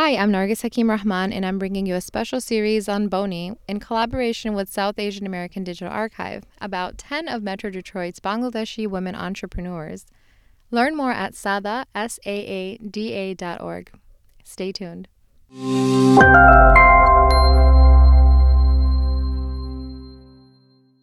Hi, I'm Nargis Hakim Rahman, and I'm bringing you a special series on Boni in collaboration with South Asian American Digital Archive about 10 of Metro Detroit's Bangladeshi women entrepreneurs. Learn more at sada, S-A-A-D-A dot org. Stay tuned.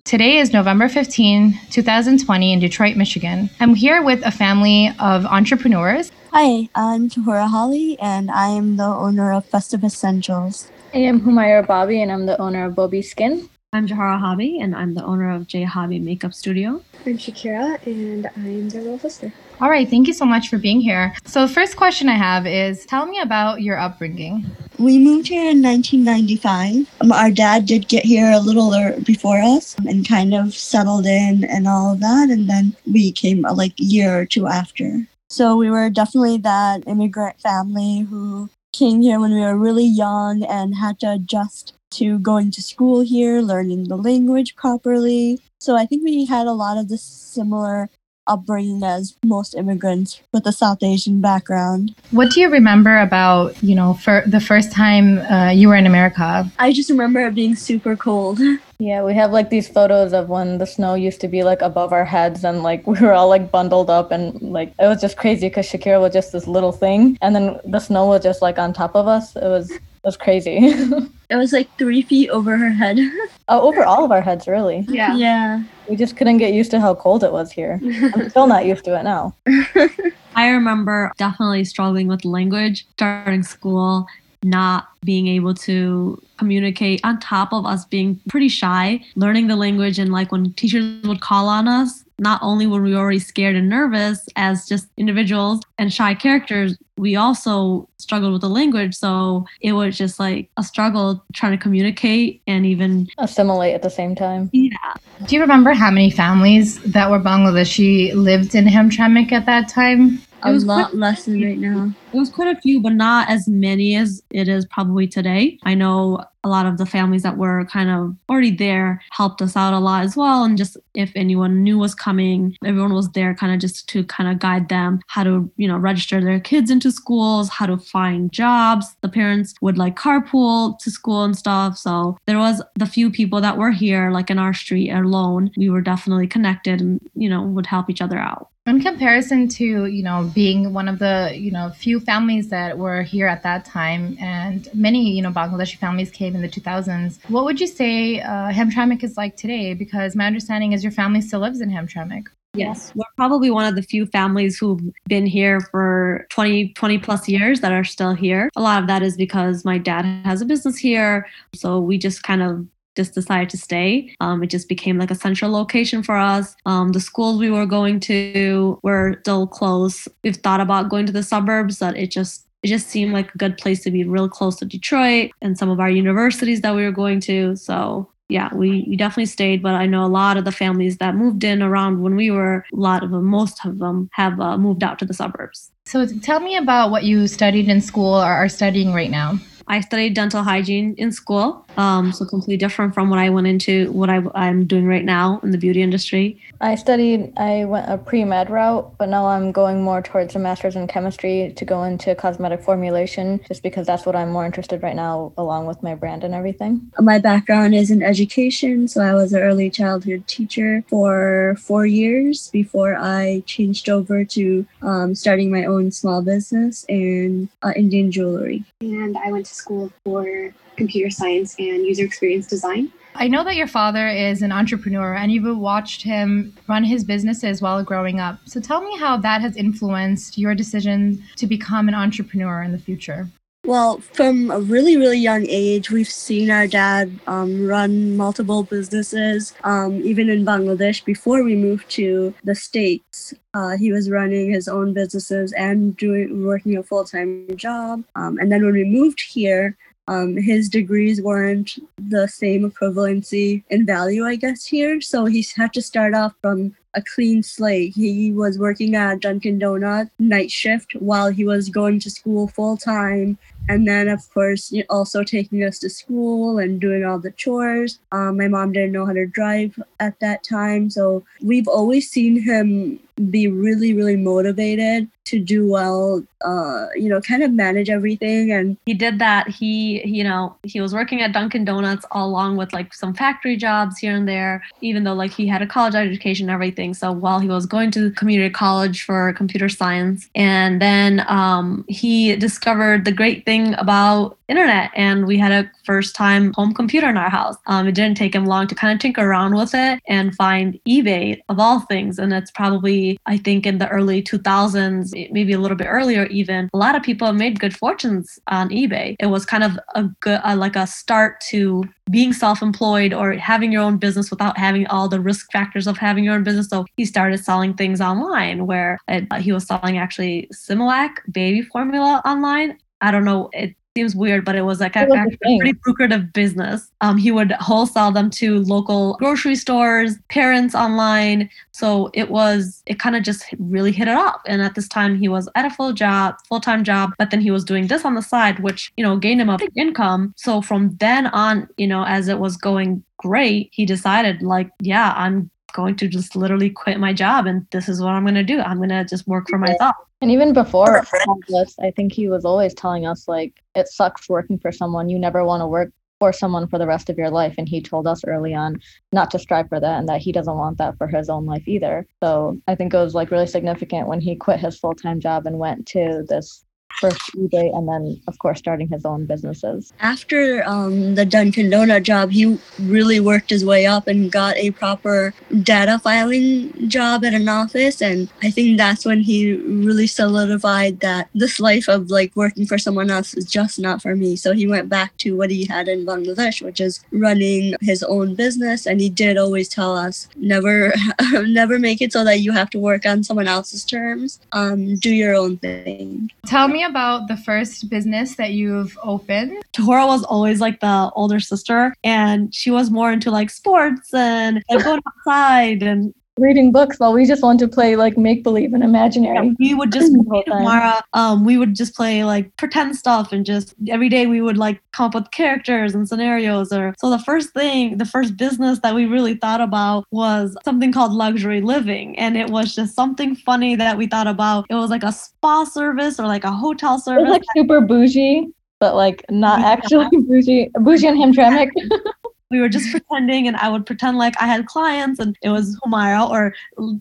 Today is November 15, 2020, in Detroit, Michigan. I'm here with a family of entrepreneurs. Hi, I'm Tahura Holly, and I am the owner of Festive Essentials. I am Humaira Bobby, and I'm the owner of Bobby Skin. I'm Jahara Hobby, and I'm the owner of J Hobby Makeup Studio. I'm Shakira, and I'm their little sister. All right, thank you so much for being here. So, the first question I have is tell me about your upbringing. We moved here in 1995. Um, our dad did get here a little er- before us and kind of settled in and all of that, and then we came uh, like a year or two after. So, we were definitely that immigrant family who came here when we were really young and had to adjust to going to school here, learning the language properly. So I think we had a lot of the similar upbringing as most immigrants with a South Asian background. What do you remember about, you know, for the first time uh, you were in America? I just remember it being super cold. Yeah, we have like these photos of when the snow used to be like above our heads and like we were all like bundled up and like it was just crazy because Shakira was just this little thing and then the snow was just like on top of us. It was it was crazy. It was like three feet over her head. oh, over all of our heads, really. Yeah. yeah. We just couldn't get used to how cold it was here. I'm still not used to it now. I remember definitely struggling with language, starting school, not being able to communicate on top of us being pretty shy, learning the language and like when teachers would call on us, not only were we already scared and nervous as just individuals and shy characters, we also struggled with the language. So it was just like a struggle trying to communicate and even Assimilate at the same time. yeah. Do you remember how many families that were Bangladeshi lived in Hamtramck at that time? A It was lot quick- less than right now. It was quite a few, but not as many as it is probably today. I know a lot of the families that were kind of already there helped us out a lot as well. And just if anyone new was coming, everyone was there kind of just to kind of guide them how to, you know, register their kids into schools, how to find jobs. The parents would like carpool to school and stuff. So there was the few people that were here, like in our street alone, we were definitely connected and, you know, would help each other out. In comparison to, you know, being one of the, you know, few families that were here at that time and many, you know, Bangladeshi families came in the 2000s, what would you say uh, Hamtramck is like today? Because my understanding is your family still lives in Hamtramck. Yes, we're probably one of the few families who've been here for 20, 20 plus years that are still here. A lot of that is because my dad has a business here. So we just kind of just decided to stay. Um, it just became like a central location for us. Um, the schools we were going to were still close. We've thought about going to the suburbs, but it just it just seemed like a good place to be real close to Detroit and some of our universities that we were going to. So yeah, we, we definitely stayed, but I know a lot of the families that moved in around when we were, a lot of them, most of them have uh, moved out to the suburbs. So tell me about what you studied in school or are studying right now. I studied dental hygiene in school, um, so completely different from what I went into, what I, I'm doing right now in the beauty industry. I studied, I went a pre med route, but now I'm going more towards a master's in chemistry to go into cosmetic formulation just because that's what I'm more interested right now, along with my brand and everything. My background is in education, so I was an early childhood teacher for four years before I changed over to um, starting my own small business in uh, Indian jewelry. And I went to school for computer science and user experience design. I know that your father is an entrepreneur and you've watched him run his businesses while growing up. So tell me how that has influenced your decision to become an entrepreneur in the future. Well, from a really, really young age, we've seen our dad um, run multiple businesses. Um, even in Bangladesh, before we moved to the States, uh, he was running his own businesses and doing working a full time job. Um, and then when we moved here, um, his degrees weren't the same equivalency in value, I guess, here. So he had to start off from a clean slate. He was working at Dunkin' Donut night shift while he was going to school full time. And then, of course, also taking us to school and doing all the chores. Um, my mom didn't know how to drive at that time. So we've always seen him be really, really motivated to do well, uh, you know, kind of manage everything. And he did that. He, you know, he was working at Dunkin' Donuts along with like some factory jobs here and there, even though like he had a college education and everything. So while he was going to community college for computer science, and then um, he discovered the great thing about internet and we had a first time home computer in our house um, it didn't take him long to kind of tinker around with it and find ebay of all things and it's probably i think in the early 2000s maybe a little bit earlier even a lot of people made good fortunes on ebay it was kind of a good uh, like a start to being self-employed or having your own business without having all the risk factors of having your own business so he started selling things online where it, uh, he was selling actually similac baby formula online I don't know. It seems weird, but it was like a, was a pretty lucrative business. Um, he would wholesale them to local grocery stores, parents online. So it was, it kind of just really hit it off. And at this time, he was at a full job, full time job, but then he was doing this on the side, which, you know, gained him a big income. So from then on, you know, as it was going great, he decided, like, yeah, I'm going to just literally quit my job and this is what I'm going to do. I'm going to just work for myself. And even before this, I think he was always telling us like it sucks working for someone. You never want to work for someone for the rest of your life. And he told us early on not to strive for that and that he doesn't want that for his own life either. So I think it was like really significant when he quit his full time job and went to this first eBay and then, of course, starting his own businesses. After um, the Dunkin' Donut job, he really worked his way up and got a proper data filing job at an office. And I think that's when he really solidified that this life of like working for someone else is just not for me. So he went back to what he had in Bangladesh, which is running his own business. And he did always tell us never, never make it so that you have to work on someone else's terms. Um, do your own thing. Tell me about the first business that you've opened. Tahura was always like the older sister, and she was more into like sports and, and going outside and reading books while we just want to play like make believe and imaginary. Yeah, we would just Mara, um, we would just play like pretend stuff and just every day we would like come up with characters and scenarios or so the first thing, the first business that we really thought about was something called luxury living. And it was just something funny that we thought about. It was like a spa service or like a hotel service. It was like super bougie but like not yeah. actually bougie, bougie and Hamtramck. we were just pretending and I would pretend like I had clients and it was Humaira or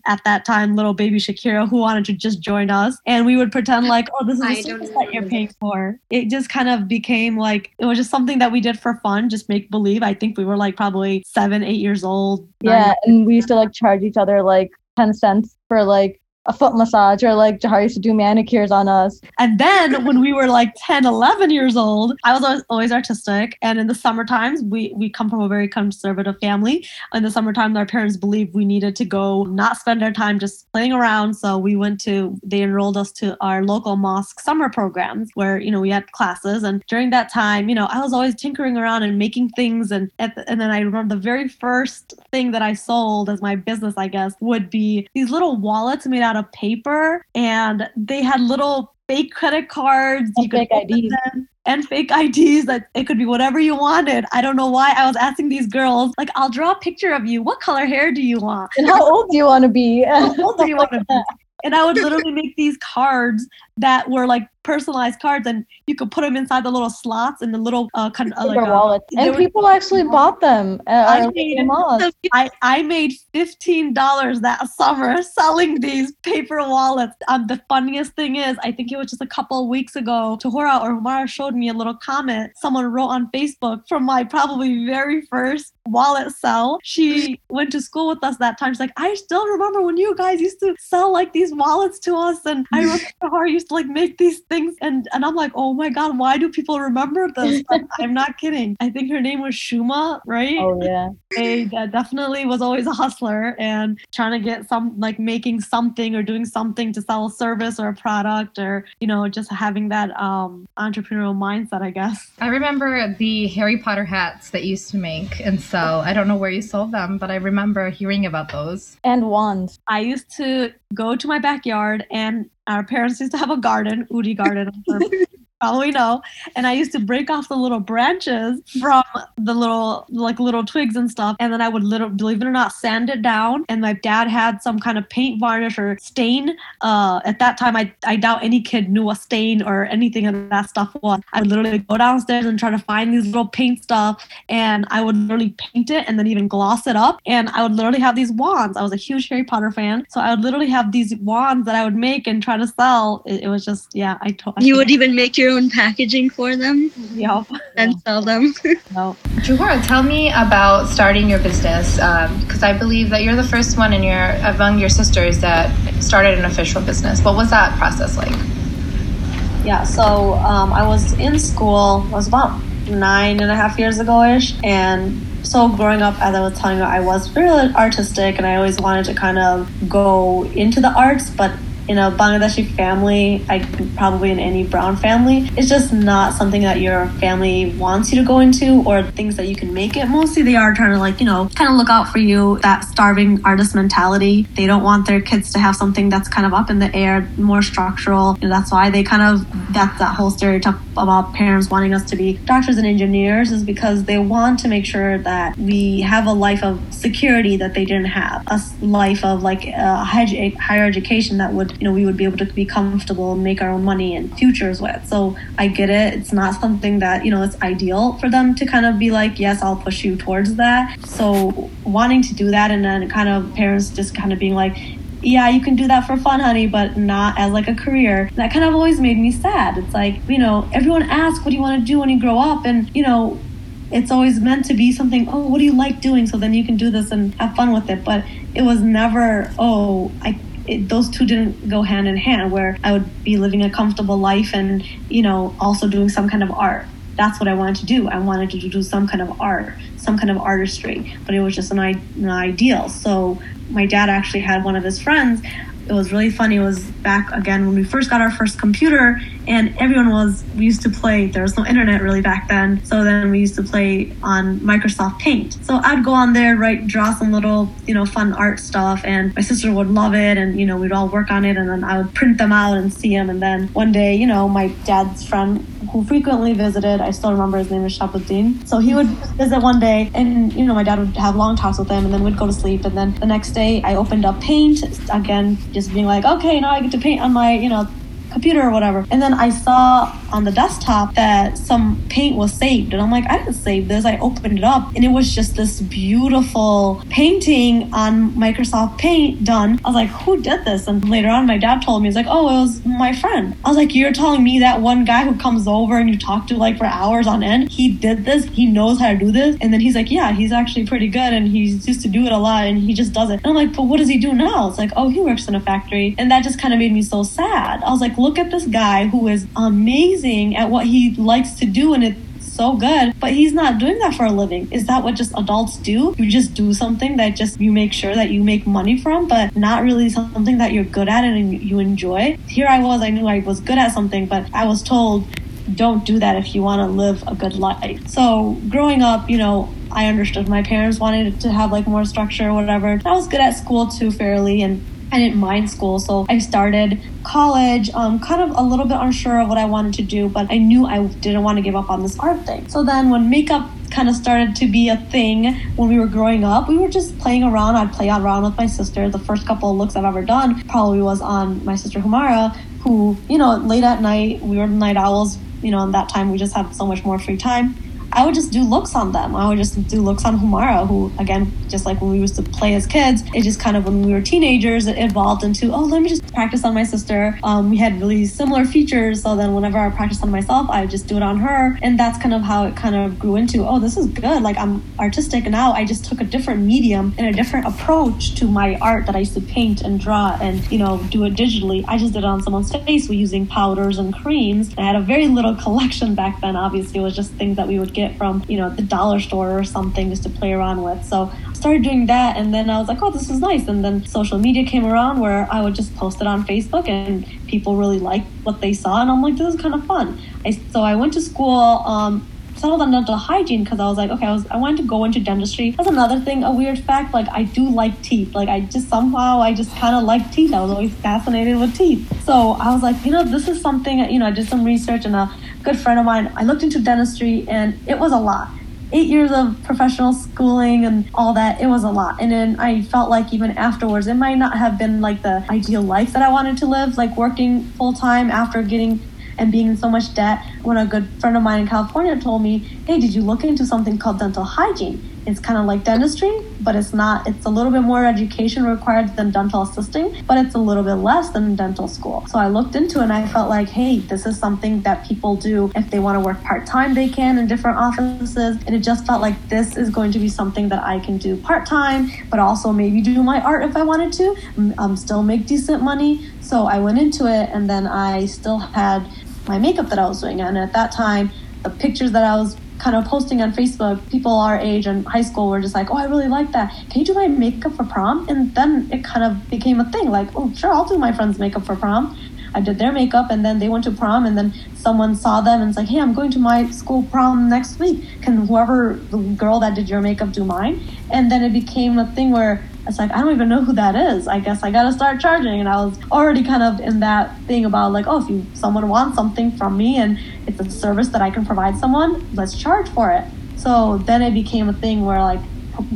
at that time little baby Shakira who wanted to just join us and we would pretend like oh this is a service that you're paying for. It just kind of became like it was just something that we did for fun, just make believe. I think we were like probably seven, eight years old. Yeah, and we used to like charge each other like 10 cents for like a foot massage or like Jahar used to do manicures on us. And then when we were like 10, 11 years old, I was always, always artistic. And in the summer times, we, we come from a very conservative family. In the summertime, our parents believed we needed to go not spend our time just playing around. So we went to, they enrolled us to our local mosque summer programs where, you know, we had classes. And during that time, you know, I was always tinkering around and making things. And, the, and then I remember the very first thing that I sold as my business, I guess, would be these little wallets made out out of paper and they had little fake credit cards. And you could fake IDs. And fake IDs that it could be whatever you wanted. I don't know why I was asking these girls, like, I'll draw a picture of you. What color hair do you want? And how old do you want to be? how old do you want to be? And I would literally make these cards that were like personalized cards and you could put them inside the little slots in the little uh, kind of uh, like, wallets. and were, people actually bought them. I, made, I, I made $15 that summer selling these paper wallets. Um, the funniest thing is, I think it was just a couple weeks ago, Tahura or Humaira showed me a little comment someone wrote on Facebook from my probably very first wallet sell. She went to school with us that time. She's like, I still remember when you guys used to sell like these wallets to us. And I remember Tahura used to like make these things and and I'm like, oh my god, why do people remember this? I'm not kidding. I think her name was Shuma, right? Oh yeah. They definitely was always a hustler and trying to get some like making something or doing something to sell a service or a product or you know just having that um entrepreneurial mindset, I guess. I remember the Harry Potter hats that used to make and sell. I don't know where you sold them, but I remember hearing about those. And wands. I used to go to my backyard and our parents used to have a garden, Udi garden. probably know. And I used to break off the little branches from the little like little twigs and stuff. And then I would little believe it or not, sand it down. And my dad had some kind of paint varnish or stain. Uh at that time I, I doubt any kid knew a stain or anything of that stuff was. I would literally go downstairs and try to find these little paint stuff and I would literally paint it and then even gloss it up. And I would literally have these wands. I was a huge Harry Potter fan. So I would literally have these wands that I would make and try to sell. It, it was just yeah, I told You would even make your own packaging for them yeah. and sell them. No. Juhara, tell me about starting your business because I believe that you're the first one in your among your sisters that started an official business. What was that process like? Yeah, so um, I was in school, I was about nine and a half years ago ish. And so growing up, as I was telling you, I was really artistic and I always wanted to kind of go into the arts, but in a Bangladeshi family, I probably in any brown family, it's just not something that your family wants you to go into or things that you can make it. Mostly they are trying to like, you know, kind of look out for you, that starving artist mentality. They don't want their kids to have something that's kind of up in the air, more structural. And that's why they kind of, that's that whole stereotype about parents wanting us to be doctors and engineers is because they want to make sure that we have a life of security that they didn't have, a life of like a higher education that would you know we would be able to be comfortable and make our own money and futures with so i get it it's not something that you know it's ideal for them to kind of be like yes i'll push you towards that so wanting to do that and then kind of parents just kind of being like yeah, you can do that for fun, honey, but not as like a career. That kind of always made me sad. It's like, you know, everyone asks, what do you want to do when you grow up? And, you know, it's always meant to be something, oh, what do you like doing? So then you can do this and have fun with it. But it was never, oh, I it, those two didn't go hand in hand where I would be living a comfortable life and, you know, also doing some kind of art. That's what I wanted to do. I wanted to do some kind of art, some kind of artistry, but it was just an, an ideal. So my dad actually had one of his friends. It was really funny. It was back again when we first got our first computer and everyone was we used to play there was no internet really back then. So then we used to play on microsoft paint. So i'd go on there write draw some little you know fun art stuff and my sister would love it and you know we'd all work on it and then i would print them out and see them and then one day you know my dad's friend who frequently visited i still remember his name is shabuddin so he would visit one day and you know my dad would have long talks with him and then we'd go to sleep. And then the next day i opened up paint again just being like okay now i get to paint on my you know computer or whatever. And then I saw on the desktop that some paint was saved. And I'm like, I didn't save this. I opened it up and it was just this beautiful painting on Microsoft Paint done. I was like, who did this? And later on, my dad told me, he's like, oh, it was my friend. I was like, you're telling me that one guy who comes over and you talk to like for hours on end, he did this, he knows how to do this. And then he's like, yeah, he's actually pretty good and he used to do it a lot and he just does it. And I'm like, but what does he do now? It's like, oh, he works in a factory. And that just kind of made me so sad. I was like, look at this guy who is amazing at what he likes to do and it's so good, but he's not doing that for a living. Is that what just adults do? You just do something that just you make sure that you make money from, but not really something that you're good at and you enjoy. Here I was, I knew I was good at something, but I was told don't do that if you want to live a good life. So growing up, you know, I understood my parents wanted to have like more structure or whatever. I was good at school too, fairly, and I didn't mind school, so I started college, um, kind of a little bit unsure of what I wanted to do, but I knew I didn't want to give up on this art thing. So then when makeup kind of started to be a thing when we were growing up, we were just playing around. I'd play around with my sister. The first couple of looks I've ever done probably was on my sister Humaira, who, you know, late at night, we were the night owls, you know, and that time we just had so much more free time. I would just do looks on them. I would just do looks on Humaira, who, again, just like when we used to play as kids, it just kind of, when we were teenagers, it evolved into, oh, let me just practice on my sister. Um, we had really similar features. So then whenever I practiced on myself, I would just do it on her. And that's kind of how it kind of grew into, oh, this is good. Like I'm artistic. Now I just took a different medium and a different approach to my art that I used to paint and draw and, you know, do it digitally. I just did it on someone's face with using powders and creams. I had a very little collection back then. Obviously, it was just things that we would get get from, you know, the dollar store or something just to play around with. So I started doing that and then I was like, oh, this is nice. And then social media came around where I would just post it on Facebook and people really liked what they saw. And I'm like, this is kind of fun. I, so I went to school. Um, settled on dental hygiene because I was like, okay, I was I wanted to go into dentistry. That's another thing, a weird fact. Like I do like teeth. Like I just somehow I just kind of like teeth. I was always fascinated with teeth. So I was like, you know, this is something. You know, I did some research and a good friend of mine. I looked into dentistry and it was a lot eight years of professional schooling and all that, it was a lot. And then I felt like even afterwards, it might not have been like the ideal life that I wanted to live, like working full time after getting and being in so much debt. When a good friend of mine in California told me, Hey, did you look into something called dental hygiene? It's kind of like dentistry, but it's not, it's a little bit more education required than dental assisting, but it's a little bit less than dental school. So I looked into it and I felt like, hey, this is something that people do. If they want to work part time, they can in different offices. And it just felt like this is going to be something that I can do part time, but also maybe do my art if I wanted to, um, still make decent money. So I went into it and then I still had my makeup that I was doing. And at that time, the pictures that I was kind of posting on Facebook, people our age and high school were just like, oh, I really like that. Can you do my makeup for prom? And then it kind of became a thing like, oh, sure, I'll do my friend's makeup for prom. I did their makeup and then they went to prom and then someone saw them and it's like, hey, I'm going to my school prom next week. Can whoever, the girl that did your makeup do mine? And then it became a thing where it's like, I don't even know who that is. I guess I got to start charging. And I was already kind of in that thing about like, oh, if you, someone wants something from me and it's a service that I can provide someone, let's charge for it. So then it became a thing where like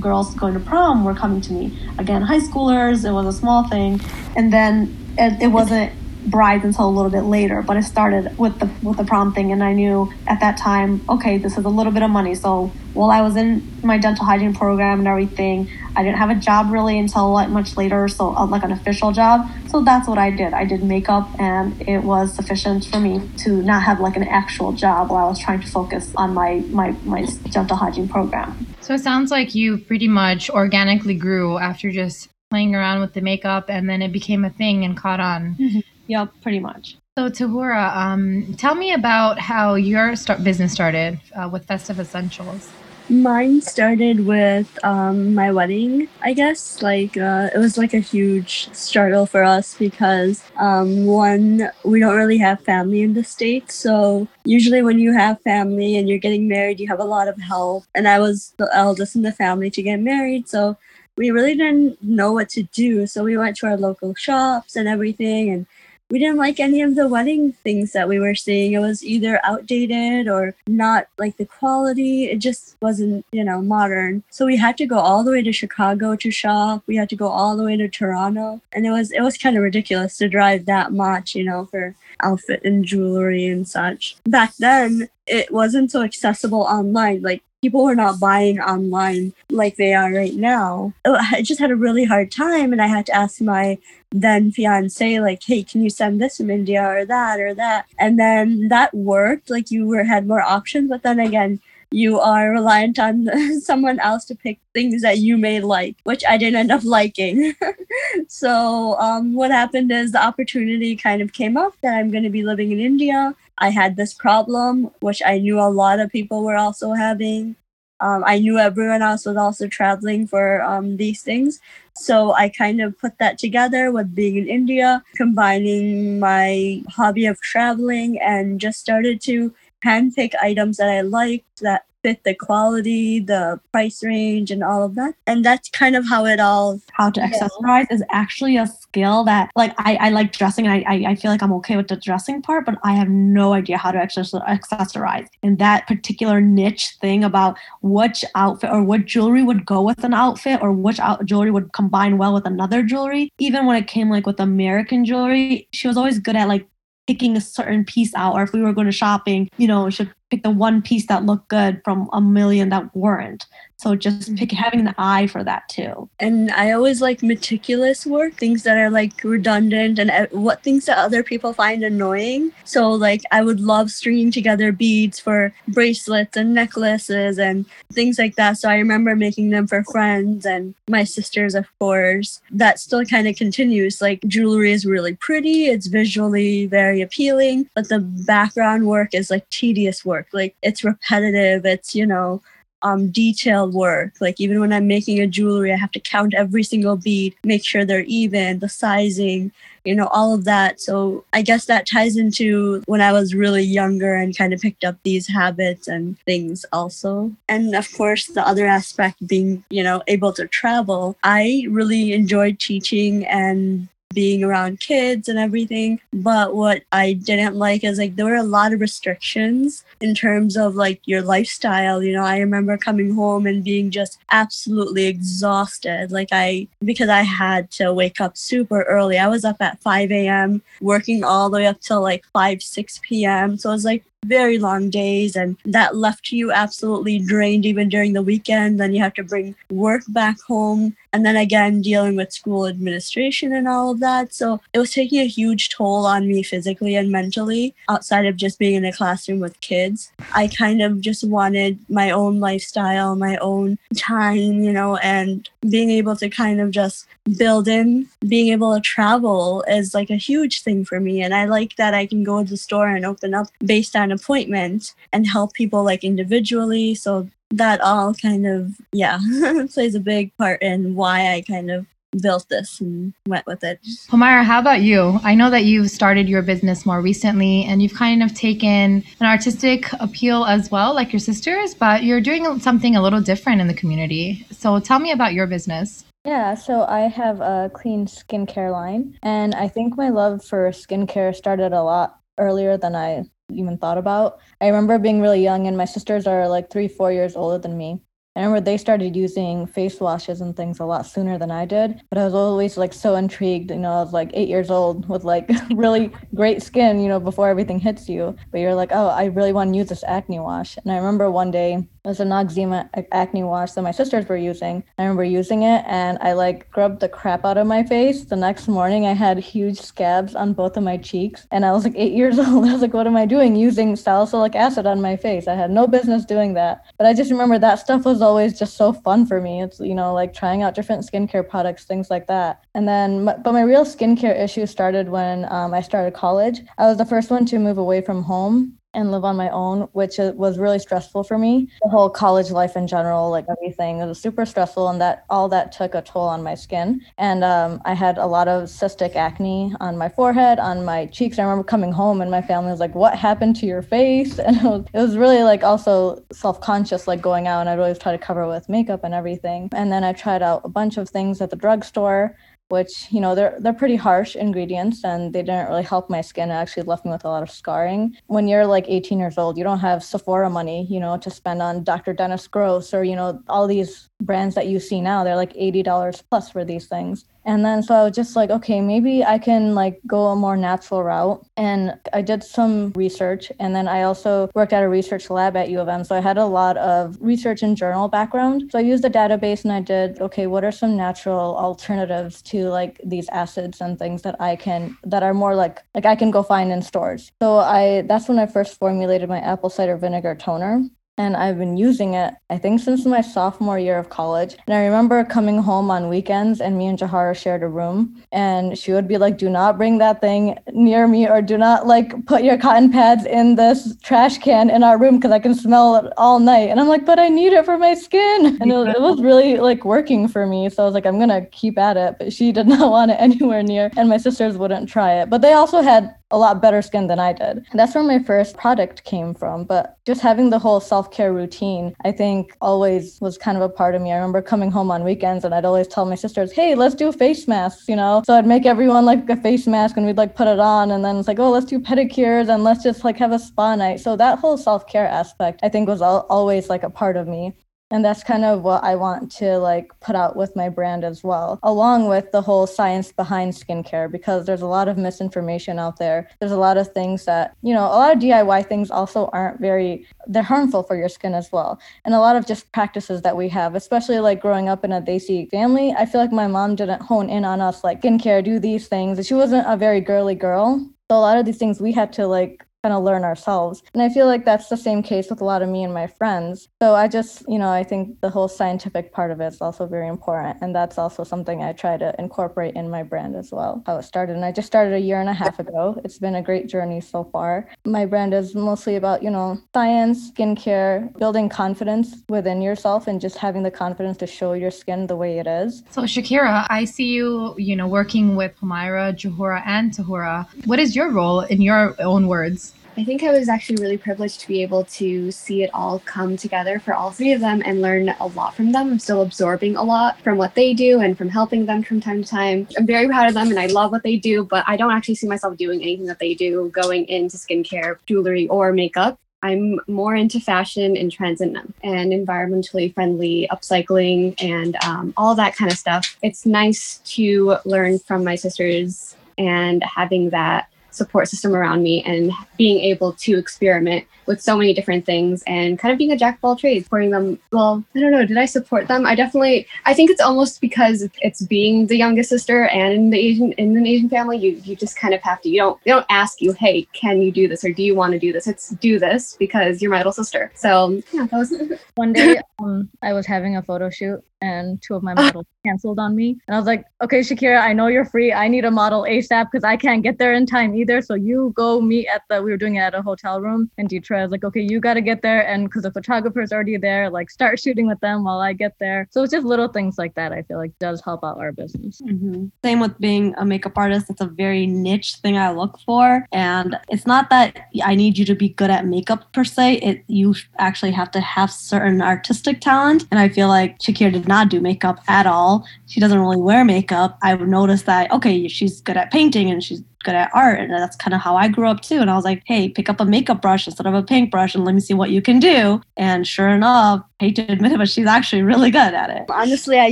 girls going to prom were coming to me. Again, high schoolers, it was a small thing. And then it, it wasn't brides until a little bit later but it started with the with the prom thing and i knew at that time okay this is a little bit of money. So while i was in my dental hygiene program and everything i didn't have a job really until like much later so uh, like an official job. So that's what i did. I did makeup and it was sufficient for me to not have like an actual job while i was trying to focus on my my my dental hygiene program. So it sounds like you pretty much organically grew after just playing around with the makeup and then it became a thing and caught on. Mm-hmm. Yeah, pretty much. So, Tahura, um, tell me about how your start business started uh, with Festive Essentials. Mine started with um, my wedding, I guess. Like, uh, it was like a huge struggle for us because, um, one, we don't really have family in the States. So, usually when you have family and you're getting married, you have a lot of help. And I was the eldest in the family to get married. So, we really didn't know what to do. So, we went to our local shops and everything. And we didn't like any of the wedding things that we were seeing. It was either outdated or not like the quality. It just wasn't, you know, modern. So we had to go all the way to Chicago to shop. We had to go all the way to Toronto. And it was it was kind of ridiculous to drive that much, you know, for outfit and jewelry and such. Back then, it wasn't so accessible online. Like people were not buying online like they are right now. Oh, I just had a really hard time, and I had to ask my then fiance, like, "Hey, can you send this from India or that or that?" And then that worked. Like you were had more options, but then again, you are reliant on someone else to pick things that you may like, which I didn't end up liking. so um, what happened is the opportunity kind of came up that I'm going to be living in India I had this problem, which I knew a lot of people were also having. Um, I knew everyone else was also traveling for um, these things. So I kind of put that together with being in India, combining my hobby of traveling, and just started to handpick items that I liked that fit the quality, the price range, and all of that. And that's kind of how it all. How to accessorize is actually a skill that, like, I, I like dressing and I, I, I feel like I'm okay with the dressing part, but I have no idea how to accessorize. And that particular niche thing about which outfit or what jewelry would go with an outfit or which out- jewelry would combine well with another jewelry. Even when it came like with American jewelry, she was always good at like picking a certain piece out or if we were going to shopping you know should pick the one piece that looked good from a million that weren't so just mm-hmm. pick having the eye for that too. And I always like meticulous work, things that are like redundant and uh, what things that other people find annoying. So like I would love stringing together beads for bracelets and necklaces and things like that. So I remember making them for friends and my sisters, of course. That still kind of continues. Like jewelry is really pretty, it's visually very appealing, but the background work is like tedious work. Like it's repetitive. It's, you know, um, detailed work. Like even when I'm making a jewelry, I have to count every single bead, make sure they're even, the sizing, you know, all of that. So I guess that ties into when I was really younger and kind of picked up these habits and things also. And of course, the other aspect being, you know, able to travel. I really enjoyed teaching and being around kids and everything. But what I didn't like is like there were a lot of restrictions in terms of like your lifestyle. You know, I remember coming home and being just absolutely exhausted. Like I, because I had to wake up super early. I was up at 5 a.m., working all the way up till like 5, 6 p.m. So it was like very long days and that left you absolutely drained even during the weekend. Then you have to bring work back home and then again dealing with school administration and all of that. So it was taking a huge toll on me physically and mentally outside of just being in a classroom with kids. I kind of just wanted my own lifestyle my own time you know and being able to kind of just build in. Being able to travel is like a huge thing for me and i like that i can go to the store and open up based on appointment and help people like individually so that all kind of yeah plays a big part in why i kind of built this and went with it. Humaira, how about you? I know that you've started your business more recently and you've kind of taken an artistic appeal as well, like your sisters, but you're doing something a little different in the community. So tell me about your business. Yeah, so I have a clean skincare line, and I think my love for skincare started a lot earlier than I even thought about. I remember being really young, and my sisters are like three, four years older than me. I remember they started using face washes and things a lot sooner than I did, but I was always like so intrigued. You know, I was like eight years old with like really great skin, you know, before everything hits you. But you're like, oh, I really want to use this acne wash. And I remember one day it was a Noxzema acne wash that my sisters were using. I remember using it and I like scrubbed the crap out of my face. The next morning I had huge scabs on both of my cheeks and I was like eight years old. I was like, what am I doing using salicylic acid on my face? I had no business doing that. But I just remember that stuff was always just so fun for me. It's, you know, like trying out different skincare products, things like that. And then, but my real skincare issue started when um, I started college. I was the first one to move away from home and live on my own, which was really stressful for me. The whole college life in general, like everything, was super stressful, and that all that took a toll on my skin. And um, I had a lot of cystic acne on my forehead, on my cheeks. I remember coming home, and my family was like, "What happened to your face?" And it was, it was really like also self conscious, like going out, and I'd always try to cover with makeup and everything. And then I tried out a bunch of things at the drugstore which you know they're they're pretty harsh ingredients and they didn't really help my skin. It actually left me with a lot of scarring. When you're like 18 years old, you don't have Sephora money, you know, to spend on Dr. Dennis Gross or you know all these brands that you see now. They're like $80 plus for these things. And then so I was just like, okay, maybe I can like go a more natural route. And I did some research and then I also worked at a research lab at U of M. So I had a lot of research and journal background. So I used the database and I did, okay, what are some natural alternatives to like these acids and things that I can that are more like like I can go find in stores. So I that's when I first formulated my apple cider vinegar toner and I've been using it, I think, since my sophomore year of college. And I remember coming home on weekends, and me and Jahara shared a room, and she would be like, Do not bring that thing near me, or do not like put your cotton pads in this trash can in our room because I can smell it all night. And I'm like, But I need it for my skin. And it, it was really like working for me. So I was like, I'm going to keep at it. But she did not want it anywhere near, and my sisters wouldn't try it. But they also had a lot better skin than I did. That's where my first product came from. But just having the whole self care routine, I think always was kind of a part of me. I remember coming home on weekends and I'd always tell my sisters, hey, let's do face masks, you know? So I'd make everyone like a face mask and we'd like put it on. And then it's like, oh, let's do pedicures and let's just like have a spa night. So that whole self care aspect, I think, was al- always like a part of me and that's kind of what i want to like put out with my brand as well along with the whole science behind skincare because there's a lot of misinformation out there. There's a lot of things that you know a lot of diy things also aren't very they're harmful for your skin as well. And a lot of just practices that we have especially like growing up in a desi family i feel like my mom didn't hone in on us like skincare do these things. She wasn't a very girly girl. So a lot of these things we had to like kind of learn ourselves. And I feel like that's the same case with a lot of me and my friends. So I just, you know, I think the whole scientific part of it is also very important. And that's also something I try to incorporate in my brand as well, how it started. And I just started a year and a half ago. It's been a great journey so far. My brand is mostly about, you know, science, skincare, building confidence within yourself and just having the confidence to show your skin the way it is. So Shakira, I see you, you know, working with Humaira, Juhura, and Tahura. What is your role in your own words? I think I was actually really privileged to be able to see it all come together for all three of them and learn a lot from them. I'm still absorbing a lot from what they do and from helping them from time to time. I'm very proud of them and I love what they do, but I don't actually see myself doing anything that they do going into skincare, jewelry, or makeup. I'm more into fashion and trends and, and environmentally friendly upcycling and um, all that kind of stuff. It's nice to learn from my sisters and having that support system around me and being able to experiment with so many different things and kind of being a jack of all trades, supporting them. Well, I don't know. Did I support them? I definitely. I think it's almost because it's being the youngest sister and in the Asian in an Asian family, you you just kind of have to. You don't they don't ask you, hey, can you do this or do you want to do this? It's do this because you're my little sister. So yeah, that was. One day, um, I was having a photo shoot and two of my models canceled on me. And I was like, okay, Shakira, I know you're free. I need a model ASAP because I can't get there in time either. So you go meet at the, we were doing it at a hotel room in Detroit. I was like, okay, you got to get there. And because the photographer's already there, like start shooting with them while I get there. So it's just little things like that I feel like does help out our business. Mm-hmm. Same with being a makeup artist. It's a very niche thing I look for. And it's not that I need you to be good at makeup per se. It You actually have to have certain artistic talent. And I feel like Shakira did not do makeup at all. She doesn't really wear makeup. I would notice that, okay, she's good at painting and she's good at art. And that's kind of how I grew up too. And I was like, hey, pick up a makeup brush instead of a paintbrush and let me see what you can do. And sure enough, hate to admit it, but she's actually really good at it. Honestly, I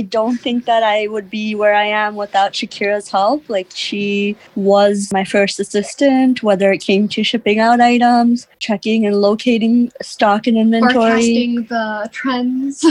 don't think that I would be where I am without Shakira's help. Like, she was my first assistant, whether it came to shipping out items, checking and locating stock and inventory, forecasting the trends,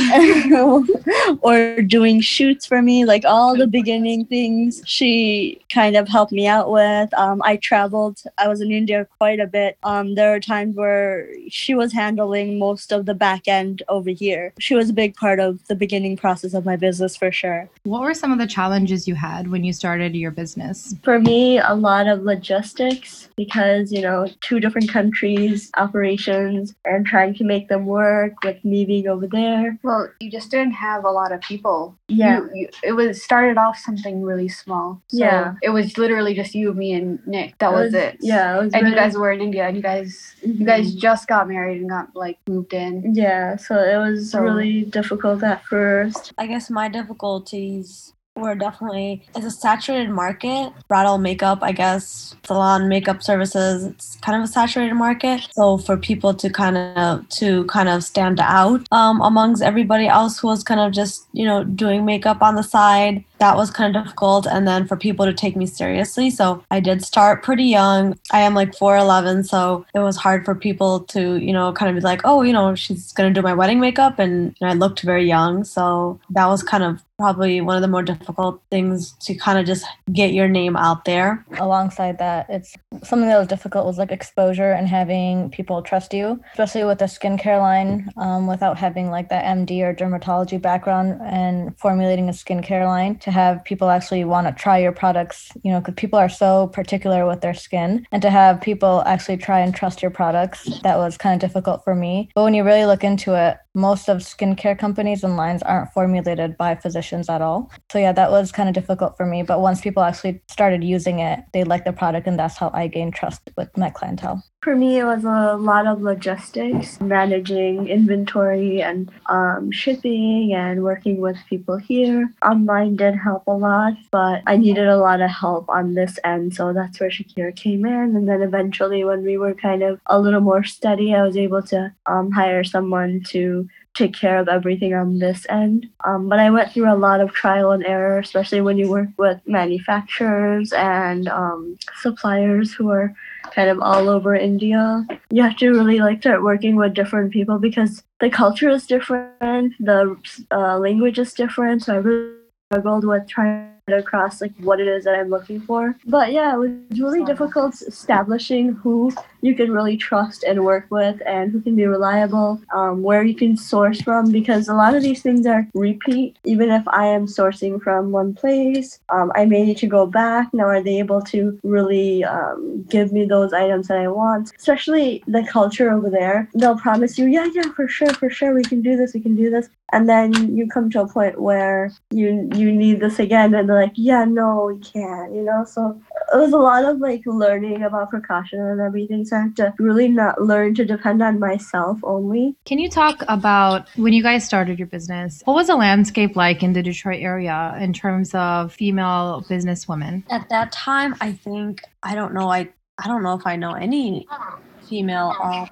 or doing shoots for me. Like, all the beginning things she kind of helped me out with. Um, I traveled, I was in India quite a bit. Um, there were times where she was handling most of the back end over here. She was a big part of the beginning process of my business for sure. What were some of the challenges you had when you started your business? For me, a lot of logistics because, you know, two different countries, operations, and trying to make them work with me being over there. Well, you just didn't have a lot of people. Yeah. You, you, it was started off something really small. So Yeah. It was literally just you, me, and Nick. That was, it. Yeah. It was And you guys were in India, and you guys, you guys just got married and got like moved in. Yeah, so it was So- really difficult at first. I guess my difficulties were definitely it's a saturated market. Bridal makeup, I guess, salon makeup services, it's kind of a saturated market. So for people to kind of to kind of stand out um, amongst everybody else who was kind of just you know doing makeup on the side, that was kind of difficult. And then for people to take me seriously, so I did start pretty young. I am like 4'11, so it was hard for people to you know kind of be like, oh, you know, she's gonna do my wedding makeup, and know, I looked very young, so that was kind of probably one of the more difficult things to kind of just get your name out there. alongside that it's something that was difficult was like exposure and having people trust you especially with the skincare line um, without having like that md or dermatology background and formulating a skincare line to have people actually want to try your products you know because people are so particular with their skin and to have people actually try and trust your products that was kind of difficult for me. But when you really look into it most of skincare companies and lines aren't formulated by physicians at all so yeah that was kind of difficult for me but once people actually started using it they liked the product and that's how i gained trust with my clientele For me, it was a lot of logistics, managing inventory and um, shipping and working with people here. Online did help a lot, but I needed a lot of help on this end. So that's where Shakira came in. And then eventually, when we were kind of a little more steady, I was able to um, hire someone to take care of everything on this end. Um, but I went through a lot of trial and error, especially when you work with manufacturers and um, suppliers who are kind of all over India. You have to really like start working with different people because the culture is different, the uh, language is different. So I really struggled with trying to cross like what it is that I'm looking for. But yeah, it was really difficult establishing who you can really trust and work with and who can be reliable, um, where you can source from because a lot of these things are repeat. Even if I am sourcing from one place, um, I may need to go back. Now, are they able to really um, give me those items that I want? Especially the culture over there. They'll promise you, yeah, yeah, for sure, for sure, we can do this, we can do this and then you come to a point where you you need this again and they're like yeah no we can't you know so it was a lot of like learning about percussion and everything so i have to really not learn to depend on myself only can you talk about when you guys started your business what was the landscape like in the detroit area in terms of female businesswomen? at that time i think i don't know i i don't know if i know any female uh,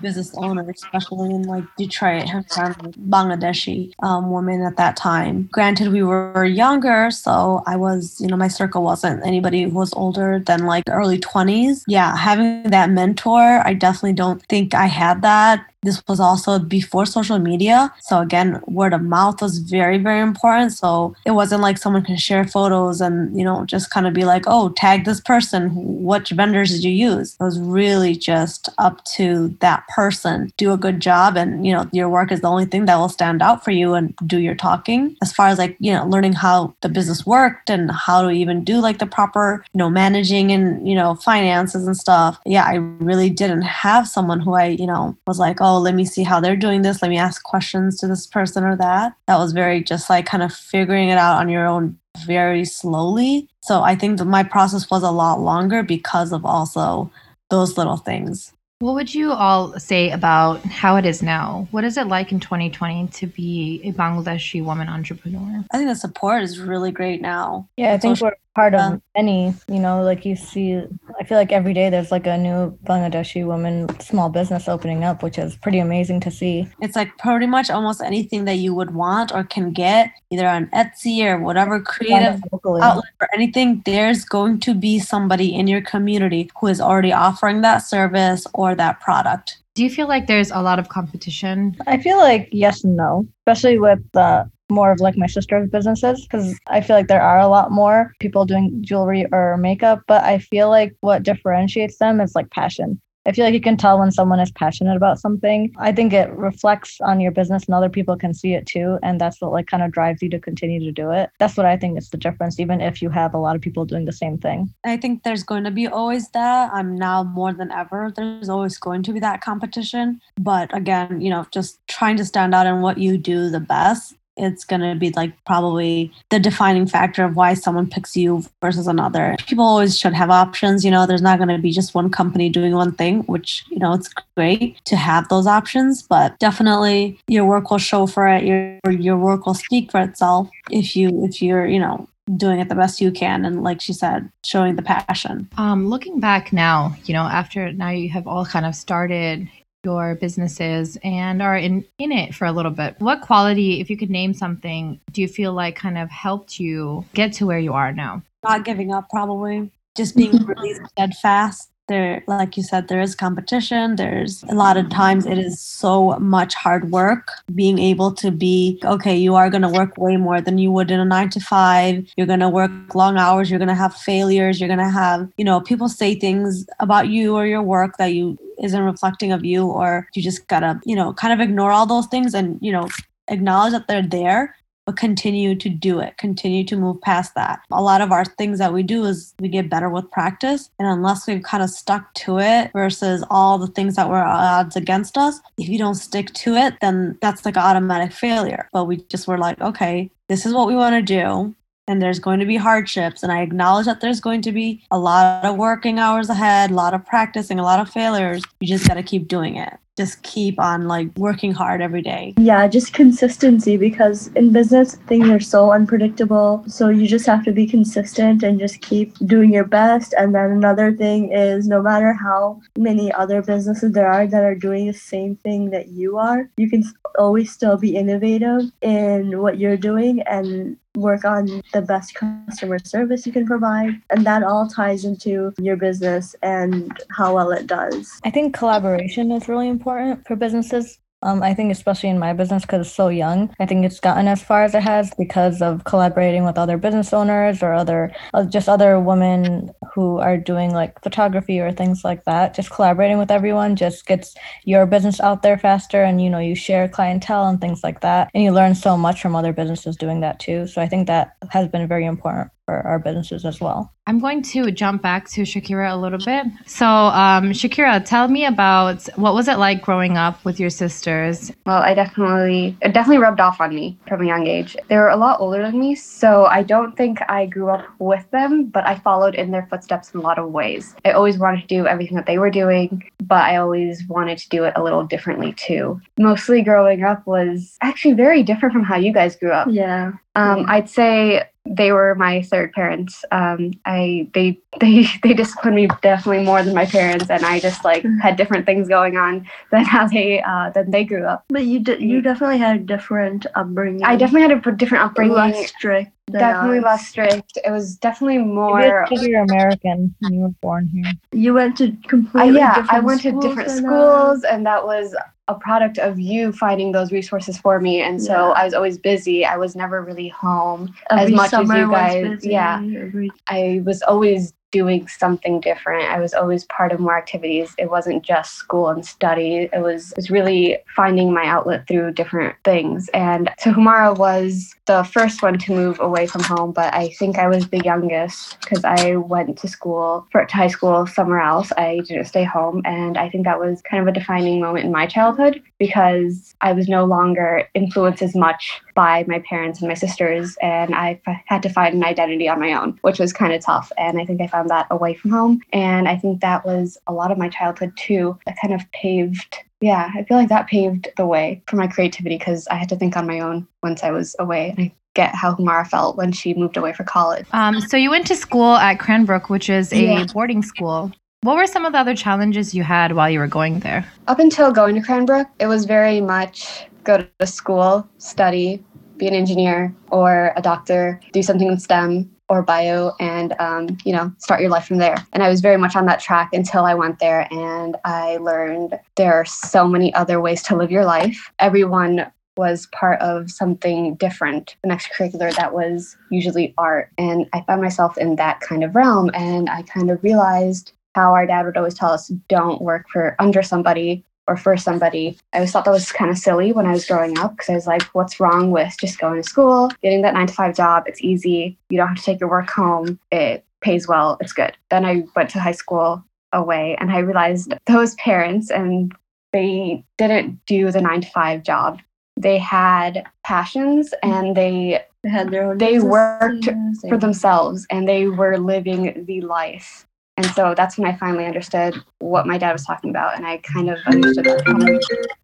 business owner, especially in like Detroit, have found Bangladeshi um, women at that time. Granted, we were younger, so I was, you know, my circle wasn't anybody who was older than like early 20s. Yeah, having that mentor, I definitely don't think I had that this was also before social media. So again, word of mouth was very, very important. So it wasn't like someone can share photos and, you know, just kind of be like, oh, tag this person. Which vendors did you use? It was really just up to that person. Do a good job and, you know, your work is the only thing that will stand out for you and do your talking. As far as like, you know, learning how the business worked and how to even do like the proper, you know, managing and, you know, finances and stuff. Yeah, I really didn't have someone who I, you know, was like, oh, oh, let me see how they're doing this. Let me ask questions to this person or that. That was very just like kind of figuring it out on your own very slowly. So I think that my process was a lot longer because of also those little things. What would you all say about how it is now? What is it like in 2020 to be a Bangladeshi woman entrepreneur? I think the support is really great now. Yeah, I think we're part of uh-huh. any, you know, like you see, I feel like every day there's like a new Bangladeshi woman small business opening up, which is pretty amazing to see. It's like pretty much almost anything that you would want or can get either on Etsy or whatever creative outlet or anything. There's going to be somebody in your community who is already offering that service or that product. Do you feel like there's a lot of competition? I feel like yes and no, especially with the more of like my sister's businesses because I feel like there are a lot more people doing jewelry or makeup, but I feel like what differentiates them is like passion. I feel like you can tell when someone is passionate about something. I think it reflects on your business and other people can see it too. And that's what like kind of drives you to continue to do it. That's what I think is the difference, even if you have a lot of people doing the same thing. I think there's going to be always that. I'm now more than ever. There's always going to be that competition. But again, you know, just trying to stand out in what you do the best it's going to be like probably the defining factor of why someone picks you versus another. People always should have options. You know, there's not going to be just one company doing one thing, which, you know, it's great to have those options, but definitely your work will show for it. Your, your work will speak for itself if you, if you're, you know, doing it the best you can and like she said showing the passion um looking back now you know after now you have all kind of started your businesses and are in, in it for a little bit. What quality, if you could name something, do you feel like kind of helped you get to where you are now? Not giving up, probably. Just being really steadfast there like you said there is competition there's a lot of times it is so much hard work being able to be okay you are going to work way more than you would in a 9 to 5 you're going to work long hours you're going to have failures you're going to have you know people say things about you or your work that you isn't reflecting of you or you just got to you know kind of ignore all those things and you know acknowledge that they're there but continue to do it, continue to move past that. A lot of our things that we do is we get better with practice. And unless we've kind of stuck to it versus all the things that were odds against us, if you don't stick to it, then that's like automatic failure. But we just were like, okay, this is what we want to do and there's going to be hardships. And i acknowledge that there's going to be a lot of working hours ahead a lot of practicing a lot of failures. You just got to keep doing it just keep on like working hard every day yeah just consistency because in business things are so unpredictable so you just have to be consistent and just keep doing your best and then another thing is no matter how many other businesses there are that are doing the same thing that you are you can always still be innovative in what you're doing and work on the best customer service you can provide. And that all ties into your business and how well it does. I think collaboration is really important for businesses Um, I think especially in my business because it's so young, I think it's gotten as far as it has because of collaborating with other business owners or other uh, just other women who are doing like photography or things like that. Just collaborating with everyone just gets your business out there faster, and you know you share clientele and things like that, and you learn so much from other businesses doing that too. So I think that has been very important for our businesses as well. I'm going to jump back to Shakira a little bit. So, um, Shakira, tell me about what was it like growing up with your sisters? Well, I definitely it definitely rubbed off on me from a young age. They were a lot older than me, so I don't think I grew up with them, but I followed in their footsteps in a lot of ways. I always wanted to do everything that they were doing, but I always wanted to do it a little differently too. Mostly growing up was actually very different from how you guys grew up. Yeah. Um, I'd say they were my third parents. Um, I they they they disciplined me definitely more than my parents, and I just like had different things going on than how they uh, than they grew up. But you did. You definitely had a different upbringing. I definitely had a different upbringing. less strict. Than definitely less strict. It was definitely more. Maybe you're American and you were born here. You went to I, completely. yeah, different I went to schools different schools, and that was a product of you finding those resources for me. And so Yeah. I was always busy. I was never really home. Every much as you guys- busy, yeah. every- I was always doing something different. I was always part of more activities. It wasn't just school and study. It was it was really finding my outlet through different things. And so Humaira was the first one to move away from home, but I think I was the youngest because I went to school for to high school somewhere else. I didn't stay home, and I think that was kind of a defining moment in my childhood because I was no longer influenced as much by my parents and my sisters, and I had to find an identity on my own, which was kind of tough. And I think I found that away from home, and I think that was a lot of my childhood too. That kind of paved. Yeah, I feel like that paved the way for my creativity because I had to think on my own once I was away. And I get how Humaira felt when she moved away for college. Um, so, you went to school at Cranbrook, which is a Yeah. boarding school. What were some of the other challenges you had while you were going there? Up until going to Cranbrook, it was very much go to school, study, be an engineer or a doctor, do something in STEM or bio, and um, you know, start your life from there. And I was very much on that track until I went there, and I learned there are so many other ways to live your life. Everyone was part of something different, an extracurricular that was usually art. And I found myself in that kind of realm. And I kind of realized how our dad would always tell us don't work for under somebody or for somebody. I always thought that was kind of silly when I was growing up because I was like, what's wrong with just going to school, getting that nine to five job? It's easy. You don't have to take your work home. It pays well. It's good. Then I went to high school away and I realized those parents and they didn't do the nine to five job. They had passions mm. and they They had their own. They worked for themselves and they were living the life. And so that's when I finally understood what my dad was talking about. And I kind of understood kind of um,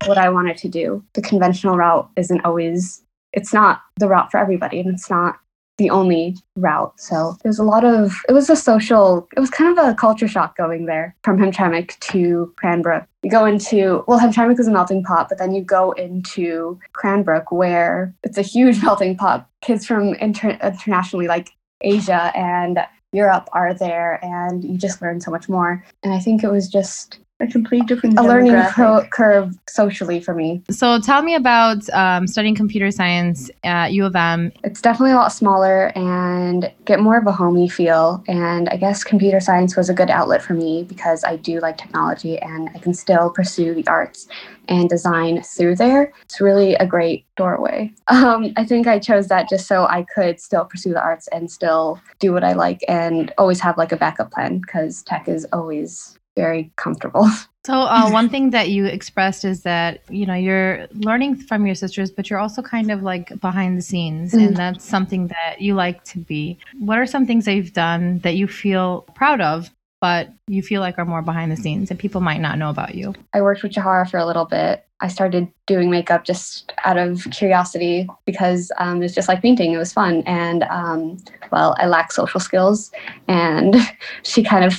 what I wanted to do. The conventional route isn't always, it's not the route for everybody and it's not the only route. So there's a lot of, it was a social, it was kind of a culture shock going there from Hamtramck to Cranbrook. You go into, well, Hamtramck is a melting pot, but then you go into Cranbrook where it's a huge melting pot. Kids from inter- internationally, like Asia and Europe are there, and you just learn so much more. And I think it was just a complete different a learning demographic. cur- curve socially for me. So, tell me about um, studying computer science at U of M. It's definitely a lot smaller and get more of a homey feel. And I guess computer science was a good outlet for me because I do like technology and I can still pursue the arts and design through there. It's really a great doorway. Um, I think I chose that just so I could still pursue the arts and still do what I like and always have like a backup plan because tech is always very comfortable. So, uh, one thing that you expressed is that you know you're learning from your sisters, but you're also kind of like behind the scenes, and that's something that you like to be. What are some things that you've done that you feel proud of, but you feel like are more behind the scenes and people might not know about you? I worked with Jahara for a little bit. I started doing makeup just out of curiosity because um, it's just like painting. It was fun. And um, well, I lack social skills. And she kind of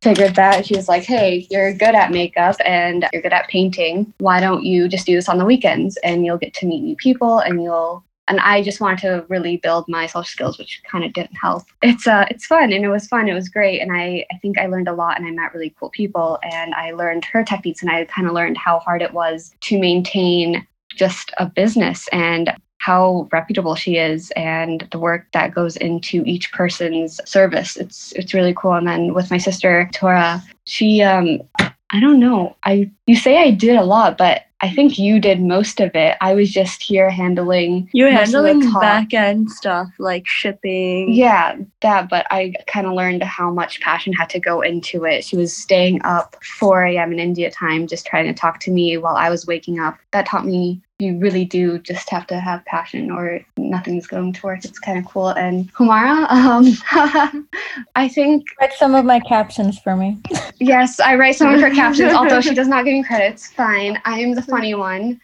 figured that. She was like, hey, you're good at makeup and you're good at painting. Why don't you just do this on the weekends and you'll get to meet new people and you'll and I just wanted to really build my social skills, which kind of didn't help. It's uh, it's fun and it was fun. It was great, and I I think I learned a lot, and I met really cool people, and I learned her techniques, and I kind of learned how hard it was to maintain just a business and how reputable she is and the work that goes into each person's service. It's it's really cool. And then with my sister Tora, she um I don't know. I you say I did a lot, but I think you did most of it. I was just here handling. You were most of the handling back end stuff like shipping. Yeah, that, but I kind of learned how much passion had to go into it. She was staying up 4 a.m. in India time, just trying to talk to me while I was waking up. That taught me you really do just have to have passion or nothing's going to work. It's kind of cool. And Humaira, um, I think, Write some of my captions for me. yes, I write some of her captions, although she does not give me credits. Fine. I am the funny one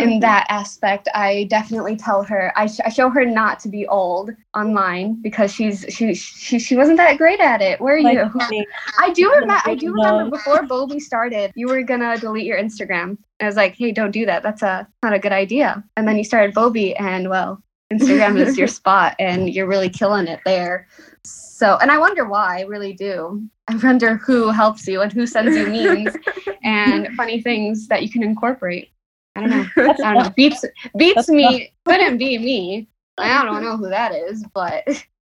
in that aspect. I definitely tell her, I, sh- I show her not to be old online because she's she, she she wasn't that great at it. Where are Like, you? me. I do remember. I do remember before Bobby started, you were gonna delete your Instagram. I was like, hey, don't do that. That's a not a good idea. And then you started Bobby, and well, Instagram is your spot, and you're really killing it there. So, and I wonder why. I really do. I wonder who helps you and who sends you memes and funny things that you can incorporate. I don't know. I don't know. Beats beats That's me. Couldn't be me. I don't know who that is, but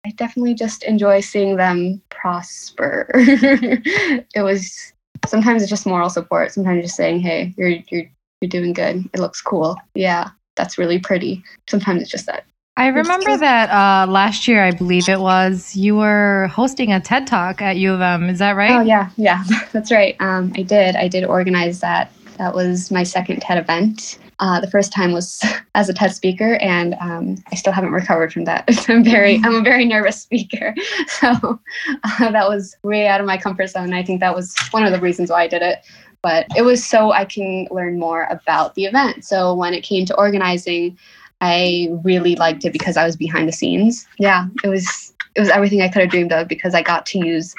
I definitely just enjoy seeing them prosper. it was sometimes it's just moral support. Sometimes just saying, "Hey, you're you're you're doing good. It looks cool. Yeah, that's really pretty." Sometimes it's just that. I remember that uh, last year, I believe it was, you were hosting a TED Talk at U of M. Is that right? Oh yeah, yeah, that's right. Um, I did. I did organize that. That was my second TED event. Uh, the first time was as a TED speaker, and um, I still haven't recovered from that. I'm very, I'm a very nervous speaker, so uh, that was way out of my comfort zone. I think that was one of the reasons why I did it. But it was so I can learn more about the event. So when it came to organizing, I really liked it because I was behind the scenes. Yeah, it was it was everything I could have dreamed of because I got to use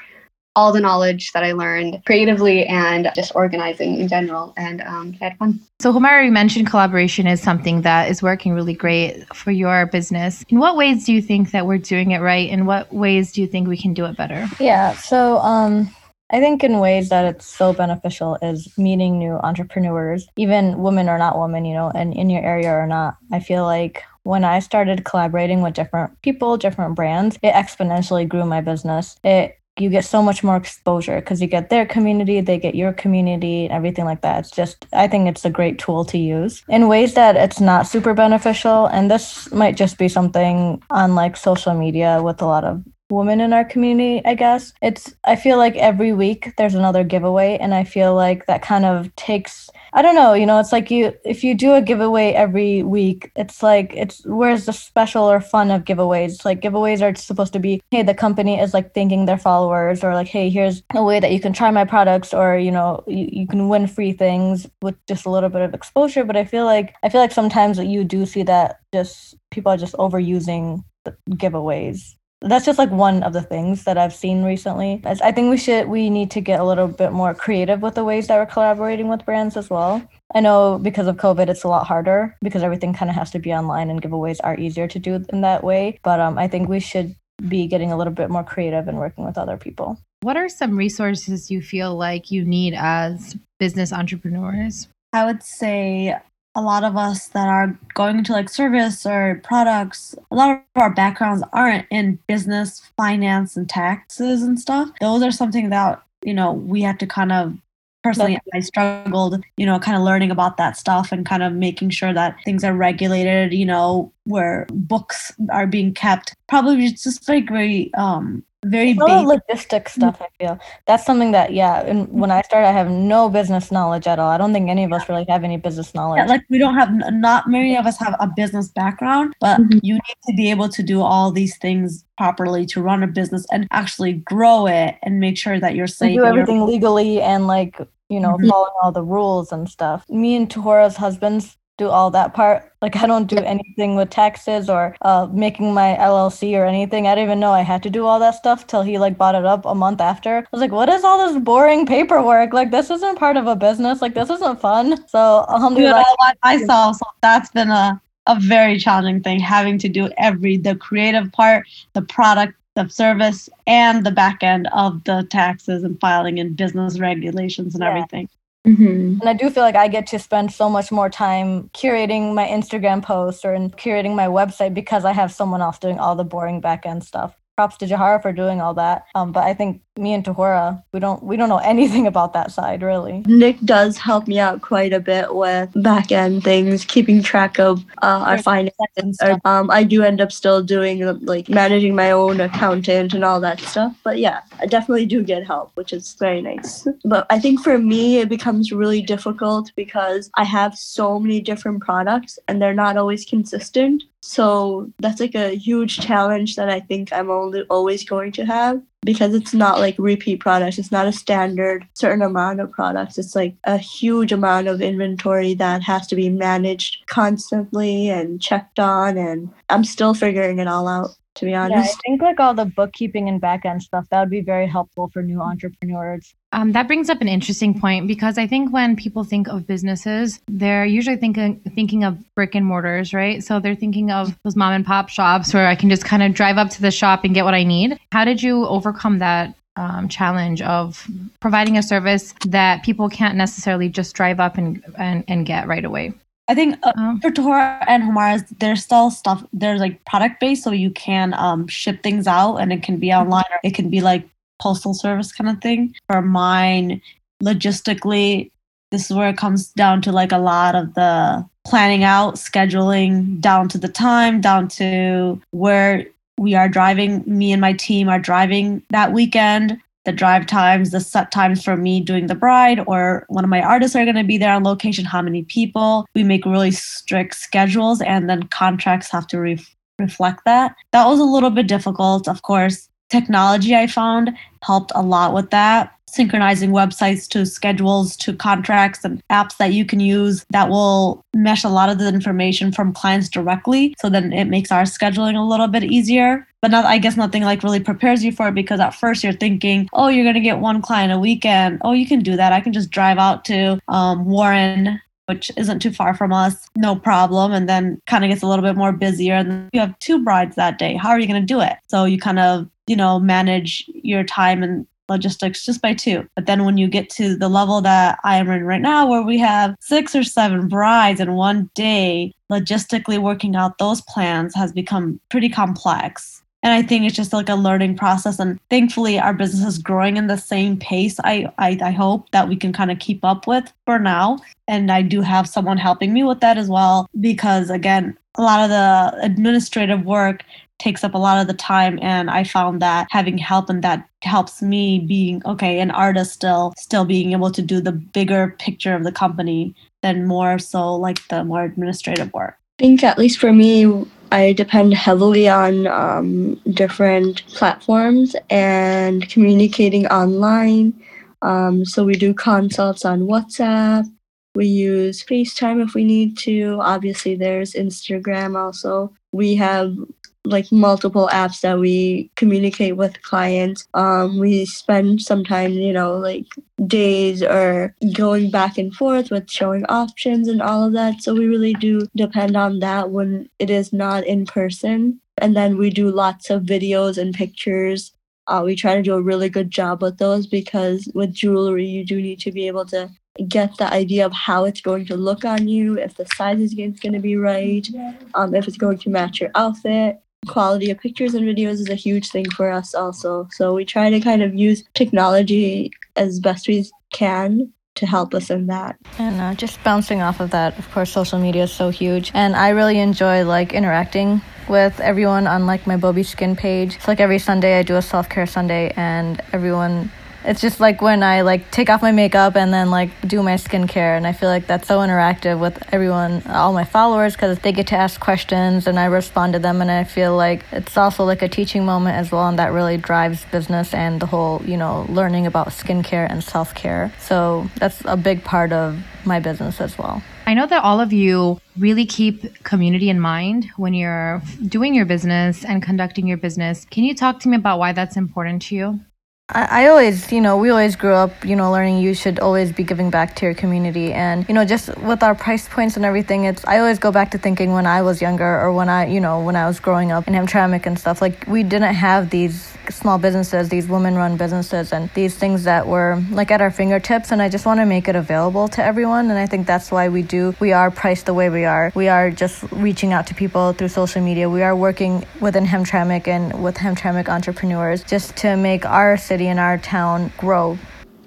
all the knowledge that I learned creatively and just organizing in general, and um, I had fun. So, Humaira, you mentioned collaboration is something that is working really great for your business. In what ways do you think that we're doing it right? In what ways do you think we can do it better? Yeah, so um I think in ways that it's so beneficial is meeting new entrepreneurs, even women or not women, you know, and in your area or not. I feel like when I started collaborating with different people, different brands, it exponentially grew my business. It you get so much more exposure because you get their community, they get your community, everything like that. It's just, I think it's a great tool to use in ways that it's not super beneficial. And this might just be something on like social media with a lot of women in our community, I guess. It's I feel like every week there's another giveaway and I feel like that kind of takes I don't know, you know, it's like you if you do a giveaway every week, it's like it's where's the special or fun of giveaways? Like giveaways are supposed to be, hey, the company is like thanking their followers or like, hey, here's a way that you can try my products or, you know, you, you can win free things with just a little bit of exposure. But I feel like I feel like sometimes you do see that just people are just overusing the giveaways that's just like one of the things that I've seen recently. I think we should we need to get a little bit more creative with the ways that we're collaborating with brands as well. I know because of COVID it's a lot harder because everything kind of has to be online and giveaways are easier to do in that way. But um, I think we should be getting a little bit more creative and working with other people. What are some resources you feel like you need as business entrepreneurs? I would say a lot of us that are going into like service or products, a lot of our backgrounds aren't in business, finance, and taxes and stuff. Those are something that, you know, we have to kind of personally I struggled, you know, kind of learning about that stuff and kind of making sure that things are regulated, you know, where books are being kept. Probably it's just very, very um very It's basic. logistic stuff. I feel that's something that yeah. And when I started, I have no business knowledge at all. I don't think any of us really have any business knowledge. Yeah, like we don't have not many of us have a business background, but Mhm. you need to be able to do all these things properly to run a business and actually grow it and make sure that you're safe. do you're- everything legally and like you know Mhm. following all the rules and stuff. Me and Tahura's husbands do all that part. Like I don't do anything with taxes or uh, making my LLC or anything. I didn't even know I had to do all that stuff till he like bought it up a month after. I was like, what is all this boring paperwork? Like this isn't part of a business. Like this isn't fun. So alhamdulillah. all by myself. So that's been a a very challenging thing having to do every the creative part, the product, the service, and the back end of the taxes and filing and business regulations and Yeah. everything. Mm-hmm. And I do feel like I get to spend so much more time curating my Instagram posts or in curating my website because I have someone else doing all the boring back end stuff. Props to Jahara for doing all that. Um, but I think me and Tahura, we don't we don't know anything about that side really. Nick does help me out quite a bit with back end things, keeping track of uh, our finances. Or, um, I do end up still doing like managing my own accountant and all that stuff. But yeah, I definitely do get help, which is very nice. But I think for me, it becomes really difficult because I have so many different products and they're not always consistent. So that's like a huge challenge that I think I'm only always going to have because it's not like repeat products. It's not a standard certain amount of products. It's like a huge amount of inventory that has to be managed constantly and checked on. And I'm still figuring it all out, to be Yeah, I think like all the bookkeeping and back end stuff that would be very helpful for new entrepreneurs. Um, that brings up an interesting point because I think when people think of businesses, they're usually thinking thinking of brick and mortars, right? So they're thinking of those mom and pop shops where I can just kind of drive up to the shop and get what I need. How did you overcome that um, challenge of providing a service that people can't necessarily just drive up and and, and get right away? I think uh, Um, for Tora and Humaira's, there's still stuff. There's like product based, so you can um, ship things out, and it can be online or it can be like postal service kind of thing. For mine, logistically, this is where it comes down to like a lot of the planning out, scheduling down to the time, down to where we are driving. Me and my team are driving that weekend the drive times, the set times for me doing the bride, or one of my artists are going to be there on location, how many people. We make really strict schedules, and then contracts have to ref reflect that. That was a little bit difficult, of course. Technology I found helped a lot with that. Synchronizing websites to schedules to contracts and apps that you can use that will mesh a lot of the information from clients directly. So then it makes our scheduling a little bit easier but not, I guess nothing like really prepares you for it because at first you're thinking, oh, you're gonna get one client a weekend. Oh, you can do that. I can just drive out to um, Warren, which isn't too far from us, no problem. And then kind of gets a little bit more busier, and you have two brides that day. How are you gonna do it? So you kind of you know manage your time and logistics just by two. But then when you get to the level that I am in right now, where we have six or seven brides in one day, logistically working out those plans has become pretty complex. And I think it's just like a learning process. And thankfully, our business is growing in the same pace. I, I, I hope that we can kind of keep up with for now. And I do have someone helping me with that as well. Because again, a lot of the administrative work takes up a lot of the time and i found that having help and that helps me being okay an artist still still being able to do the bigger picture of the company than more so like the more administrative work I think, at least for me, I depend heavily on um, different platforms and communicating online. Um, so we do consults on WhatsApp. We use FaceTime if we need to. Obviously, there's Instagram also. We have like multiple apps that we communicate with clients. Um, we spend some time, you know, like days or going back and forth with showing options and all of that. So we really do depend on that when it is not in person. And then we do lots of videos and pictures. Uh, we try to do a really good job with those because with jewelry, you do need to be able to get the idea of how it's going to look on you, if the size is going to be right, um, if it's going to match your outfit quality of pictures and videos is a huge thing for us also. So we try to kind of use technology as best we can to help us in that. And uh, just bouncing off of that, of course, social media is so huge, and I really enjoy like interacting with everyone on like my Bobby Skin page. It's like every Sunday I do a self care Sunday, and everyone. It's just like when I like take off my makeup and then like do my skincare, and I feel like that's so interactive with everyone, all my followers, because they get to ask questions and I respond to them, and I feel like it's also like a teaching moment as well, and that really drives business and the whole you know learning about skincare and self care. So that's a big part of my business as well. I know that all of you really keep community in mind when you're doing your business and conducting your business. Can you talk to me about why that's important to you? I, always, you know, we always grew up, you know, learning you should always be giving back to your community. And, you know, just with our price points and everything, it's, I always go back to thinking when I was younger or when I, you know, when I was growing up in Hamtramck and stuff, like we didn't have these small businesses, these women run businesses, and these things that were like at our fingertips. And I just want to make it available to everyone. And I think that's why we do, we are priced the way we are. We are just reaching out to people through social media. We are working within Hamtramck and with Hamtramck entrepreneurs just to make our city and our town grow.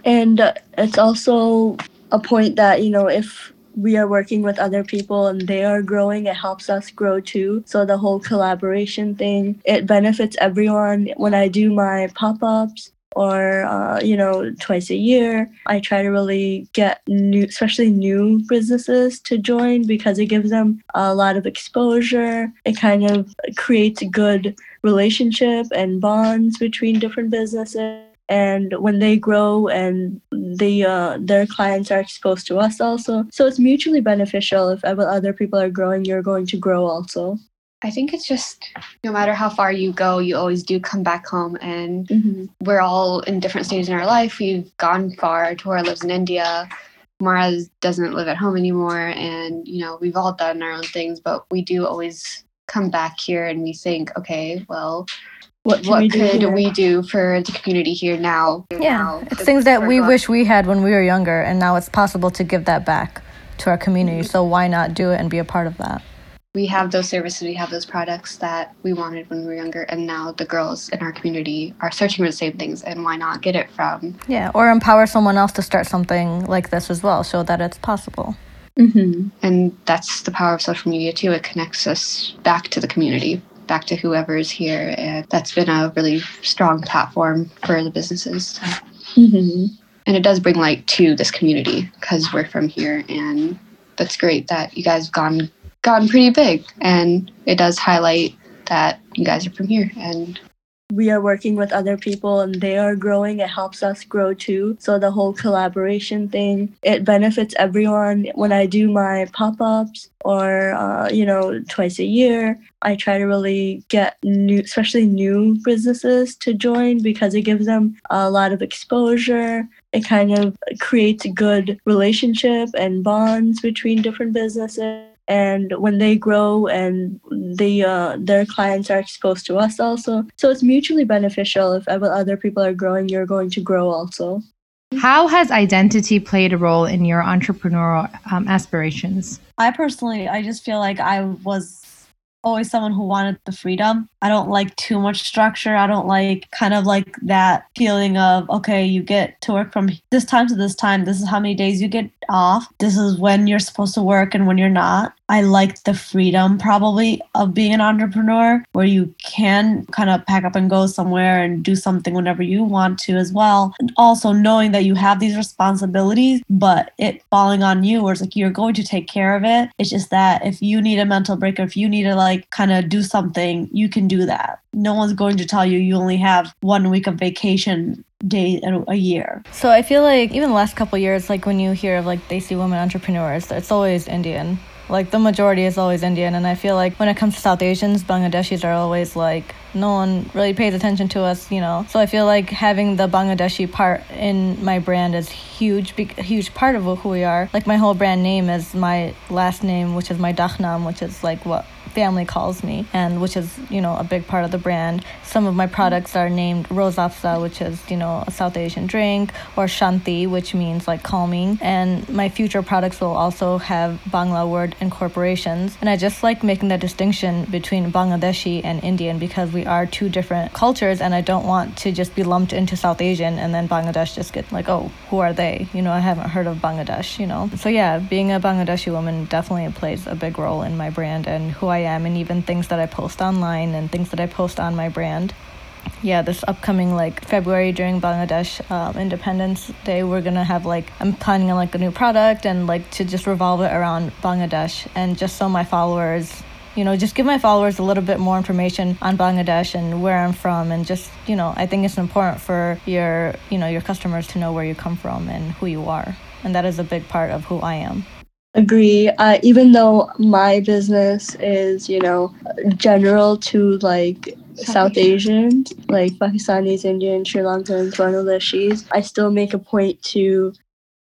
And uh, it's also a point that, you know, if we are working with other people and they are growing, it helps us grow too. So the whole collaboration thing, it benefits everyone. When I do my pop ups, or uh, you know twice a year i try to really get new especially new businesses to join because it gives them a lot of exposure it kind of creates good relationship and bonds between different businesses and when they grow and they uh, their clients are exposed to us also so it's mutually beneficial if other people are growing you're going to grow also I think it's just no matter how far you go, you always do come back home. And Mhm. we're all in different stages in our life. We've gone far. Tora lives in India. Mara doesn't live at home anymore. And, you know, we've all done our own things, but we do always come back here and we think, okay, well, what, can what we could here? we do for the community here now? Yeah, now it's things that we're wish we had when we were younger, and now it's possible to give that back to our community. Mm-hmm. So why not do it and be a part of that? we have those services, we have those products that we wanted when we were younger, and now the girls in our community are searching for the same things, and why not get it from? Yeah, or empower someone else to start something like this as well, show that it's possible. Mhm. And that's the power of social media too. It connects us back to the community, back to whoever is here, and that's been a really strong platform for the businesses. Mhm. And it does bring light to this community because we're from here, and that's great that you guys have gone gone pretty big, and it does highlight that you guys are from here and we are working with other people and they are growing it helps us grow too. So the whole collaboration thing it benefits everyone. When i do my pop-ups or uh, you know twice a year i try to really get new especially new businesses to join because it gives them a lot of exposure. It kind of creates good relationship and bonds between different businesses and when they grow and they uh, their clients are exposed to us also so it's mutually beneficial if other people are growing you're going to grow also How has identity played a role in your entrepreneurial um, aspirations? I personally, I just feel like I was always someone who wanted the freedom. I don't like too much structure. I don't like kind of like that feeling of, okay, you get to work from this time to this time. This is how many days you get off. This is when you're supposed to work and when you're not. I like the freedom probably of being an entrepreneur where you can kind of pack up and go somewhere and do something whenever you want to as well. And also knowing that you have these responsibilities, but it falling on you where it's like you're going to take care of it. It's just that if you need a mental break or if you need to like kind of do something, you can do that. No one's going to tell you you only have one week of vacation day a- a year. So I feel like even the last couple years, like when you hear of like they see women entrepreneurs, it's always Indian. Like the majority is always Indian, and I feel like when it comes to South Asians, Bangladeshis are always like no one really pays attention to us, you know. So I feel like having the Bangladeshi part in my brand is huge, be- huge part of who we are. Like my whole brand name is my last name, which is my Dakhnam, which is like what family calls me, and which is you know a big part of the brand. Some of my products are named Rose Afza, which is you know a South Asian drink, or Shanti, which means like calming. And my future products will also have Bangla word incorporations. And I just like making that distinction between Bangladeshi and Indian because we are two different cultures, and I don't want to just be lumped into South Asian and then Bangladesh just get like, oh, who are they? You know, I haven't heard of Bangladesh. You know, so yeah, being a Bangladeshi woman definitely plays a big role in my brand and who I am, and even things that I post online and things that I post on my brand. Yeah this upcoming like february during bangladesh um, independence day we're gonna have like i'm planning on like a new product and like to just revolve it around bangladesh and just so my followers you know just give my followers a little bit more information on bangladesh and where i'm from and just you know i think it's important for your you know your customers to know where you come from and who you are. And that is a big part of who i am Agree. Uh, even though my business is, you know, general to like South Asians, like Pakistanis, Indians, Sri Lankans, Bangladeshis, I still make a point to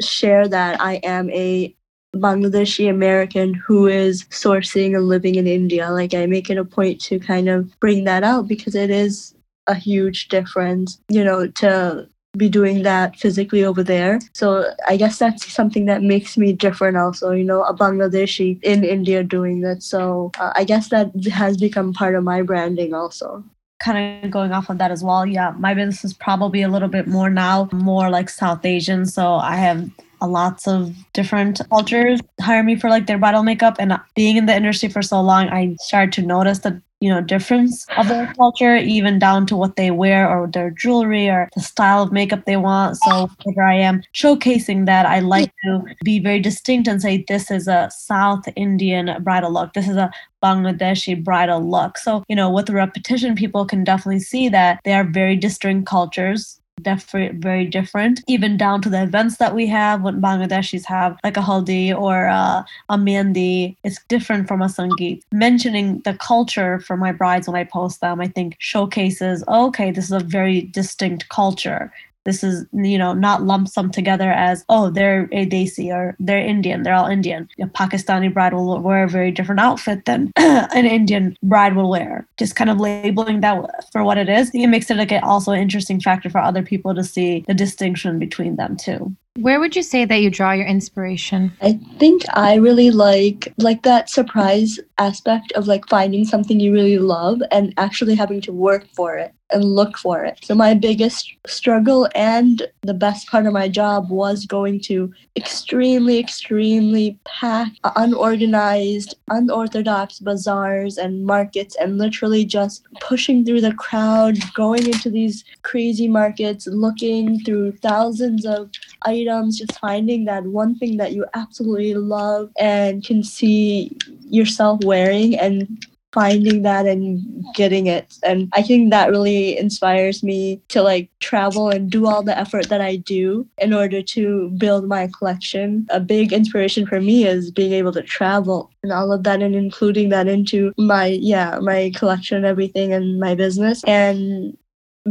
share that I am a Bangladeshi American who is sourcing and living in India. Like I make it a point to kind of bring that out because it is a huge difference, you know, to be doing that physically over there. So I guess that's something that makes me different also, you know, a Bangladeshi in India doing that. So uh, I guess that has become part of my branding also kind of going off of that as well yeah my business is probably a little bit more now more like south asian so i have lots of different cultures hire me for like their bridal makeup and being in the industry for so long i started to notice the you know difference of their culture even down to what they wear or their jewelry or the style of makeup they want. So here i am showcasing that i like to be very distinct and say this is a south indian bridal look. This is a bangladeshi bridal look. So you know with repetition people can definitely see that they are very distinct cultures definitely very different, even down to the events that we have. When Bangladeshis have like a haldi or uh, a mehndi, it's different from a sangeet. Mentioning the culture for my brides when I post them, I think showcases, okay, this is a very distinct culture this is you know not lump sum together as oh they're a desi or they're indian they're all indian. A pakistani bride will wear a very different outfit than an indian bride will wear. Just kind of labeling that for what it is it makes it like also an interesting factor for other people to see the distinction between them too where would you say that you draw your inspiration? I think I really like like that surprise aspect of like finding something you really love and actually having to work for it and look for it. So my biggest struggle and the best part of my job was going to extremely, extremely packed, unorganized, unorthodox bazaars and markets and literally just pushing through the crowd, going into these crazy markets, looking through thousands of items, just finding that one thing that you absolutely love and can see yourself wearing and finding that and getting it. And i think that really inspires me to like travel and do all the effort that i do in order to build my collection. A big inspiration for me is being able to travel and all of that and including that into my yeah my collection and everything and my business. And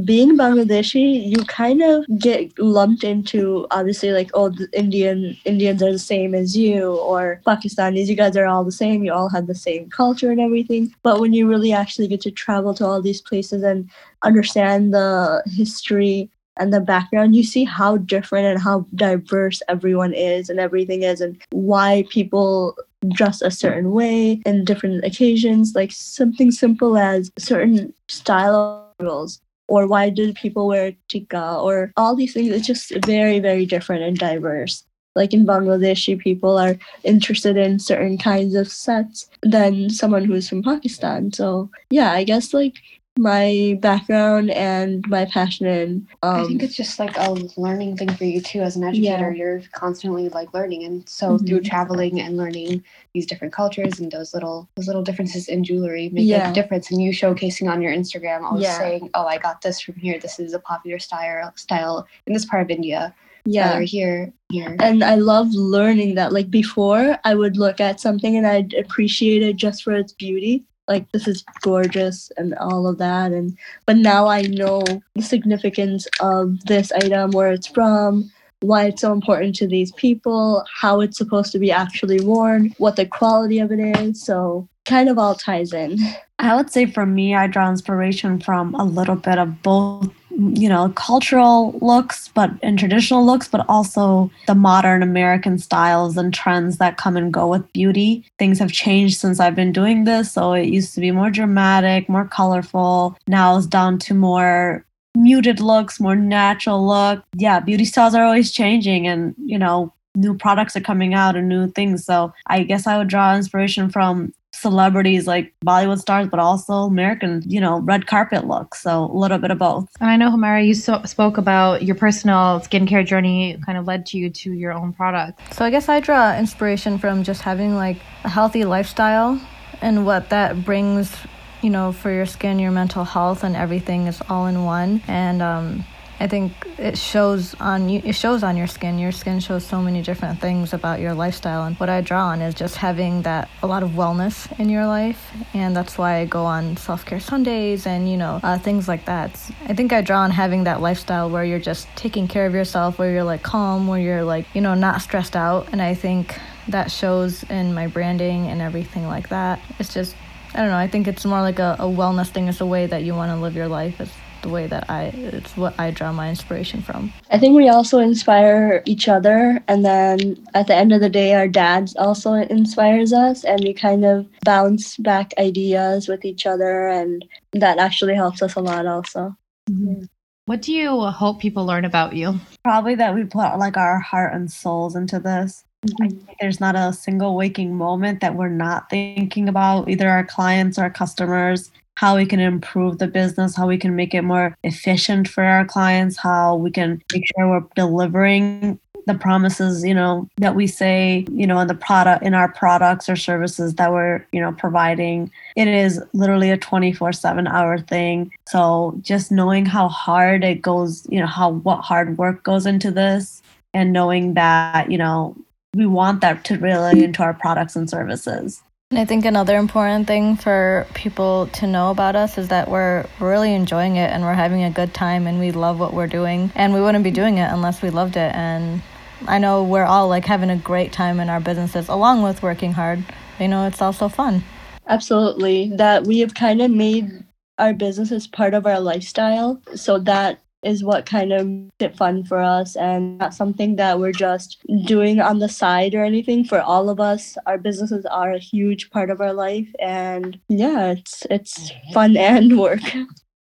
being Bangladeshi, you kind of get lumped into obviously like oh the Indian Indians are the same as you or Pakistanis you guys are all the same you all have the same culture and everything. But when you really actually get to travel to all these places and understand the history and the background you see how different and how diverse everyone is and everything is and why people dress a certain way in different occasions like something simple as certain style rules or why do people wear tikka or all these things it's just very very different and diverse. Like in bangladeshi people are interested in certain kinds of sets than someone who's from pakistan. So yeah i guess like my background and my passion and um, i think it's just like a learning thing for you too as an educator yeah. you're constantly like learning and so mm-hmm. through traveling and learning these different cultures and those little those little differences in jewelry make yeah. a difference and you showcasing on your instagram always yeah. saying oh i got this from here this is a popular style style in this part of india yeah here here and i love learning that like before i would look at something and i'd appreciate it just for its beauty like this is gorgeous and all of that and but now i know the significance of this item where it's from why it's so important to these people how it's supposed to be actually worn what the quality of it is so kind of all ties in. I would say for me i draw inspiration from a little bit of both you know cultural looks but in traditional looks but also the modern american styles and trends that come and go with beauty. Things have changed since i've been doing this so it used to be more dramatic more colorful. Now it's down to more muted looks more natural look. Yeah beauty styles are always changing and you know new products are coming out and new things. So i guess i would draw inspiration from celebrities like Bollywood stars, but also American, you know, red carpet looks. So a little bit of both. And I know, Humaira, you so- spoke about your personal skincare journey kind of led to you to your own product. So I guess I draw inspiration from just having like a healthy lifestyle and what that brings, you know, for your skin, your mental health, and everything is all in one. And, um, I think it shows on you. It shows on your skin. Your skin shows so many different things about your lifestyle, and what I draw on is just having that a lot of wellness in your life, and that's why I go on self care Sundays and you know uh, things like that. I think I draw on having that lifestyle where you're just taking care of yourself, where you're like calm, where you're like you know not stressed out, and I think that shows in my branding and everything like that. It's just I don't know. I think it's more like a, a wellness thing. It's a way that you want to live your life. It's the way that I, it's what I draw my inspiration from. I think we also inspire each other. And then at the end of the day, our dads also inspires us. And we kind of bounce back ideas with each other. And that actually helps us a lot also. Mm-hmm. What do you hope people learn about you? Probably that we put like our heart and souls into this. Mm-hmm. there's not a single waking moment that we're not thinking about either our clients or our customers, how we can improve the business, how we can make it more efficient for our clients, how we can make sure we're delivering the promises, you know, that we say, you know, in the product in our products or services that we're, you know, providing. It is literally a 24/7 hour thing. So just knowing how hard it goes, you know, how what hard work goes into this and knowing that, you know, we want that to relate into our products and services. And I think another important thing for people to know about us is that we're really enjoying it and we're having a good time and we love what we're doing. And we wouldn't be doing it unless we loved it. And I know we're all like having a great time in our businesses along with working hard. You know, it's also fun. Absolutely. That we have kind of made our business as part of our lifestyle so that is what kind of makes it fun for us and not something that we're just doing on the side or anything. For all of us our businesses are a huge part of our life and yeah it's it's fun and work.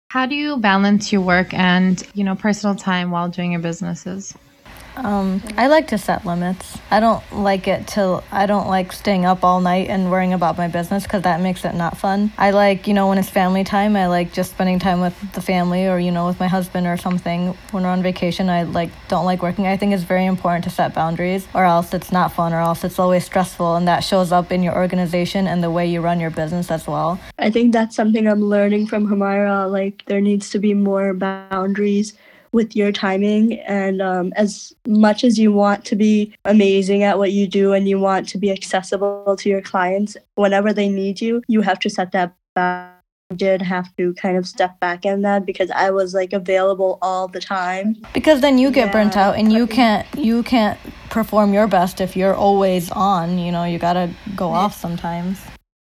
How do you balance your work and you know personal time while doing your businesses um, I like to set limits. I don't like it till I don't like staying up all night and worrying about my business because that makes it not fun. I like, you know, when it's family time, I like just spending time with the family or, you know, with my husband or something. When we're on vacation, I like don't like working. I think it's very important to set boundaries or else it's not fun or else it's always stressful and that shows up in your organization and the way you run your business as well. I think that's something I'm learning from Humaira. Like there needs to be more boundaries with your timing. And um, as much as you want to be amazing at what you do and you want to be accessible to your clients whenever they need you, you have to set that back. I did have to kind of step back in that because I was like available all the time. Because then you get yeah. burnt out and you can't you can't perform your best if you're always on, you know, you got to go off sometimes.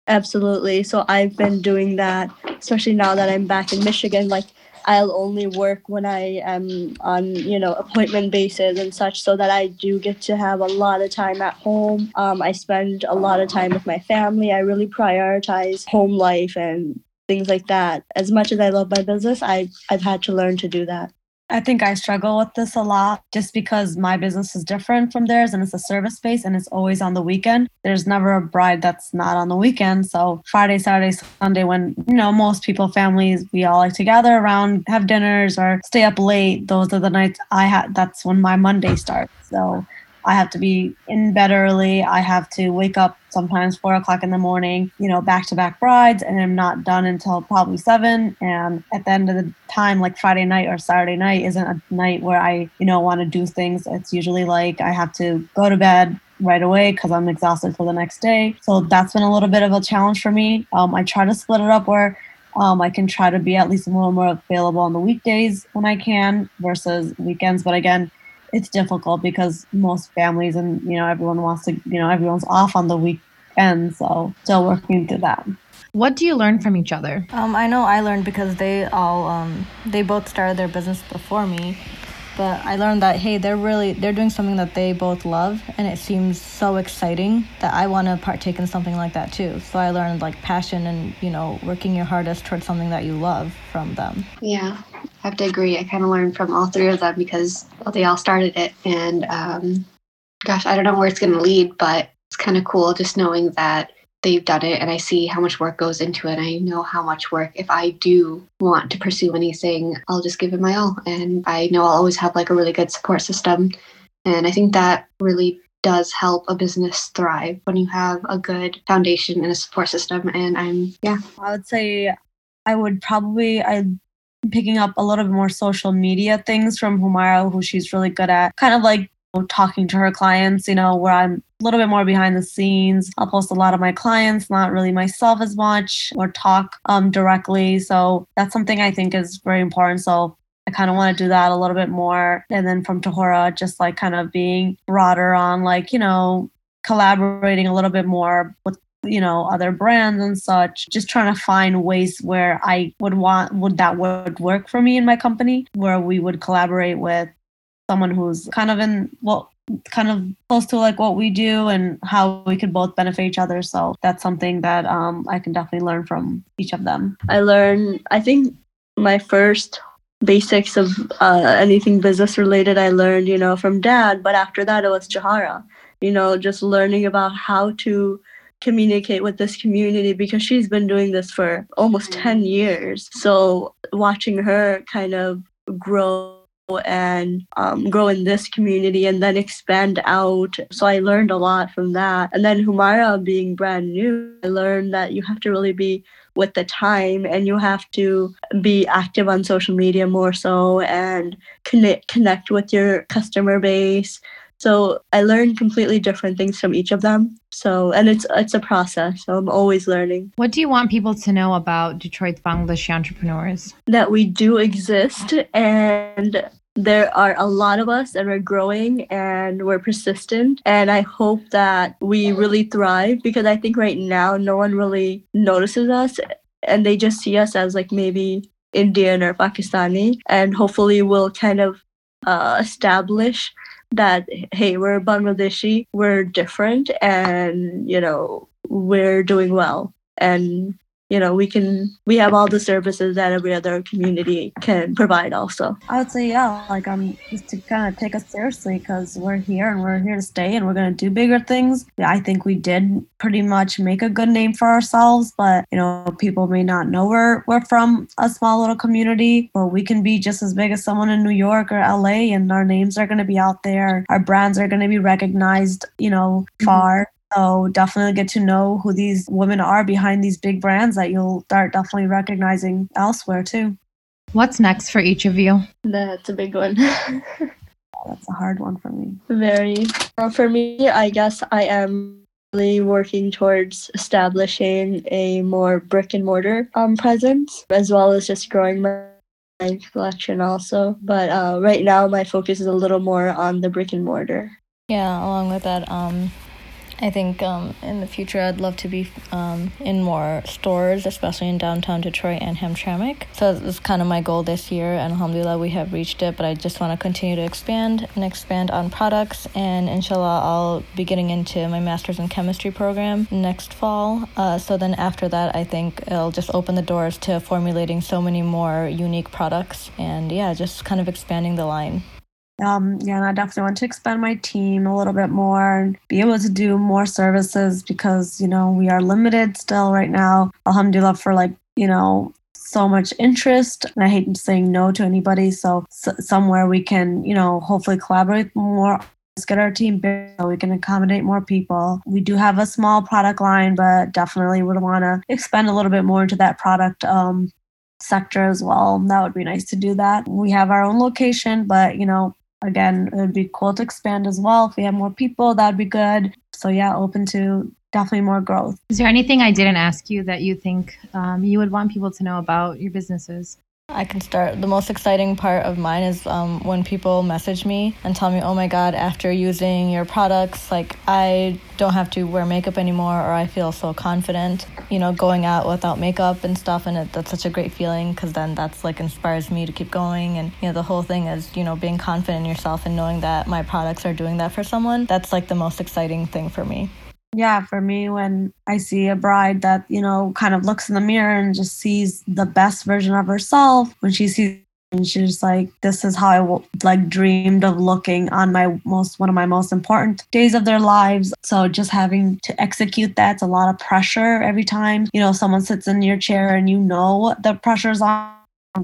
Absolutely. So I've been doing that, especially now that I'm back in Michigan. Like I'll only work when I am on, you know, appointment basis and such so that I do get to have a lot of time at home. Um, I spend a lot of time with my family. I really prioritize home life and things like that. As much as I love my business, I, I've had to learn to do that. I think I struggle with this a lot just because my business is different from theirs and it's a service space and it's always on the weekend. There's never a bride that's not on the weekend. So Friday, Saturday, Sunday, when, you know, most people, families, we all like to gather around, have dinners or stay up late. Those are the nights I had. that's when my Monday starts. So I have to be in bed early. I have to wake up sometimes four o'clock in the morning, you know, back to back brides, and I'm not done until probably seven. And at the end of the time, like Friday night or Saturday night, isn't a night where I, you know, want to do things. It's usually like I have to go to bed right away because I'm exhausted for the next day. So that's been a little bit of a challenge for me. Um, I try to split it up where um, I can try to be at least a little more available on the weekdays when I can versus weekends. But again, it's difficult because most families and you know everyone wants to you know everyone's off on the weekend so still working through that what do you learn from each other um, i know i learned because they all um, they both started their business before me but I learned that hey, they're really they're doing something that they both love, and it seems so exciting that I want to partake in something like that too. So I learned like passion and you know working your hardest towards something that you love from them. Yeah, I have to agree. I kind of learned from all three of them because well, they all started it, and um, gosh, I don't know where it's going to lead, but it's kind of cool just knowing that they've done it and I see how much work goes into it. I know how much work, if I do want to pursue anything, I'll just give it my all. And I know I'll always have like a really good support system. And I think that really does help a business thrive when you have a good foundation and a support system. And I'm, yeah. I would say I would probably, I picking up a little bit more social media things from Humaira, who she's really good at, kind of like talking to her clients, you know, where I'm a little bit more behind the scenes. I'll post a lot of my clients, not really myself as much, or talk um, directly. So that's something I think is very important. So I kind of want to do that a little bit more. And then from Tahura, just like kind of being broader on like, you know, collaborating a little bit more with you know other brands and such just trying to find ways where i would want would that would work for me in my company where we would collaborate with someone who's kind of in well kind of close to like what we do and how we could both benefit each other. So that's something that um, i can definitely learn from each of them. I learned i think my first basics of uh, anything business related i learned you know from dad but after that it was jahara you know just learning about how to communicate with this community because she's been doing this for almost 10 years so watching her kind of grow and um, grow in this community and then expand out. So I learned a lot from that. And then Humaira being brand new, I learned that you have to really be with the time and you have to be active on social media more so and connect connect with your customer base so I learned completely different things from each of them. So and it's it's a process. So I'm always learning. What do you want people to know about Detroit's Bangladeshi entrepreneurs? That we do exist and there are a lot of us and we're growing and we're persistent and i hope that we really thrive because i think right now no one really notices us and they just see us as like maybe indian or pakistani and hopefully we'll kind of uh, establish that hey we're bangladeshi we're different and you know we're doing well. And you know we can we have all the services that every other community can provide also. I would say yeah like i'm just to kind of take us seriously because we're here and we're here to stay and we're going to do bigger things. I think we did pretty much make a good name for ourselves but you know people may not know where we're from a small little community but we can be just as big as someone in new york or la and our names are going to be out there. Our brands are going to be recognized you know mm-hmm. far so definitely get to know who these women are behind these big brands that you'll start definitely recognizing elsewhere too. What's next for each of you? That's a big one. That's a hard one for me. Very. Well, for me, I guess I am really working towards establishing a more brick and mortar um, presence, as well as just growing my collection also. But uh, right now, my focus is a little more on the brick and mortar. Yeah, along with that, um, I think um, in the future I'd love to be um, in more stores, especially in downtown Detroit and Hamtramck. So that's kind of my goal this year, and alhamdulillah we have reached it. But I just want to continue to expand and expand on products, and inshallah I'll be getting into my master's in chemistry program next fall. Uh, so then after that, I think it'll just open the doors to formulating so many more unique products, and yeah, just kind of expanding the line. Um, yeah, and I definitely want to expand my team a little bit more and be able to do more services because, you know, we are limited still right now. Alhamdulillah for like, you know, so much interest and I hate saying no to anybody. So, so somewhere we can, you know, hopefully collaborate more let's get our team big so we can accommodate more people. We do have a small product line, but definitely would want to expand a little bit more into that product um, sector as well. That would be nice to do that. We have our own location, but you know, again, it would be cool to expand as well. If we have more people, that'd be good. So yeah, open to definitely more growth. Is there anything I didn't ask you that you think um, you would want people to know about your businesses? I can start. The most exciting part of mine is um, when people message me and tell me, oh my God, after using your products, like I don't have to wear makeup anymore or I feel so confident, you know, going out without makeup and stuff. And it, that's such a great feeling because then that's like inspires me to keep going. And, you know, the whole thing is, you know, being confident in yourself and knowing that my products are doing that for someone. That's like the most exciting thing for me yeah, for me, when I see a bride that, you know, kind of looks in the mirror and just sees the best version of herself, when she sees and she's like this is how i like dreamed of looking on my most one of my most important days of their lives. So just having to execute that's a lot of pressure every time you know someone sits in your chair and you know the pressure's on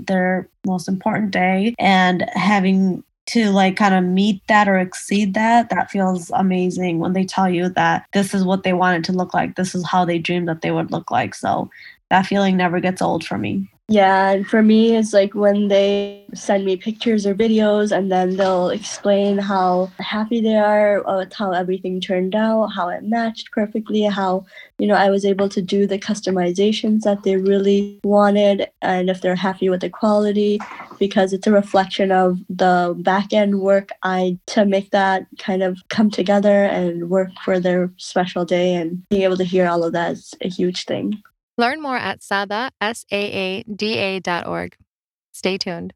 their most important day. And having to like kind of meet that or exceed that, that feels amazing when they tell you that this is what they wanted to look like. This is how they dreamed that they would look like. So that feeling never gets old for me. Yeah, and for me, it's like when they send me pictures or videos and then they'll explain how happy they are with how everything turned out, how it matched perfectly, how, you know, I was able to do the customizations that they really wanted, and if they're happy with the quality, because it's a reflection of the back end work I to make that kind of come together and work for their special day and being able to hear all of that is a huge thing. Learn more at saada, S-A-A-D-A dot org. Stay tuned.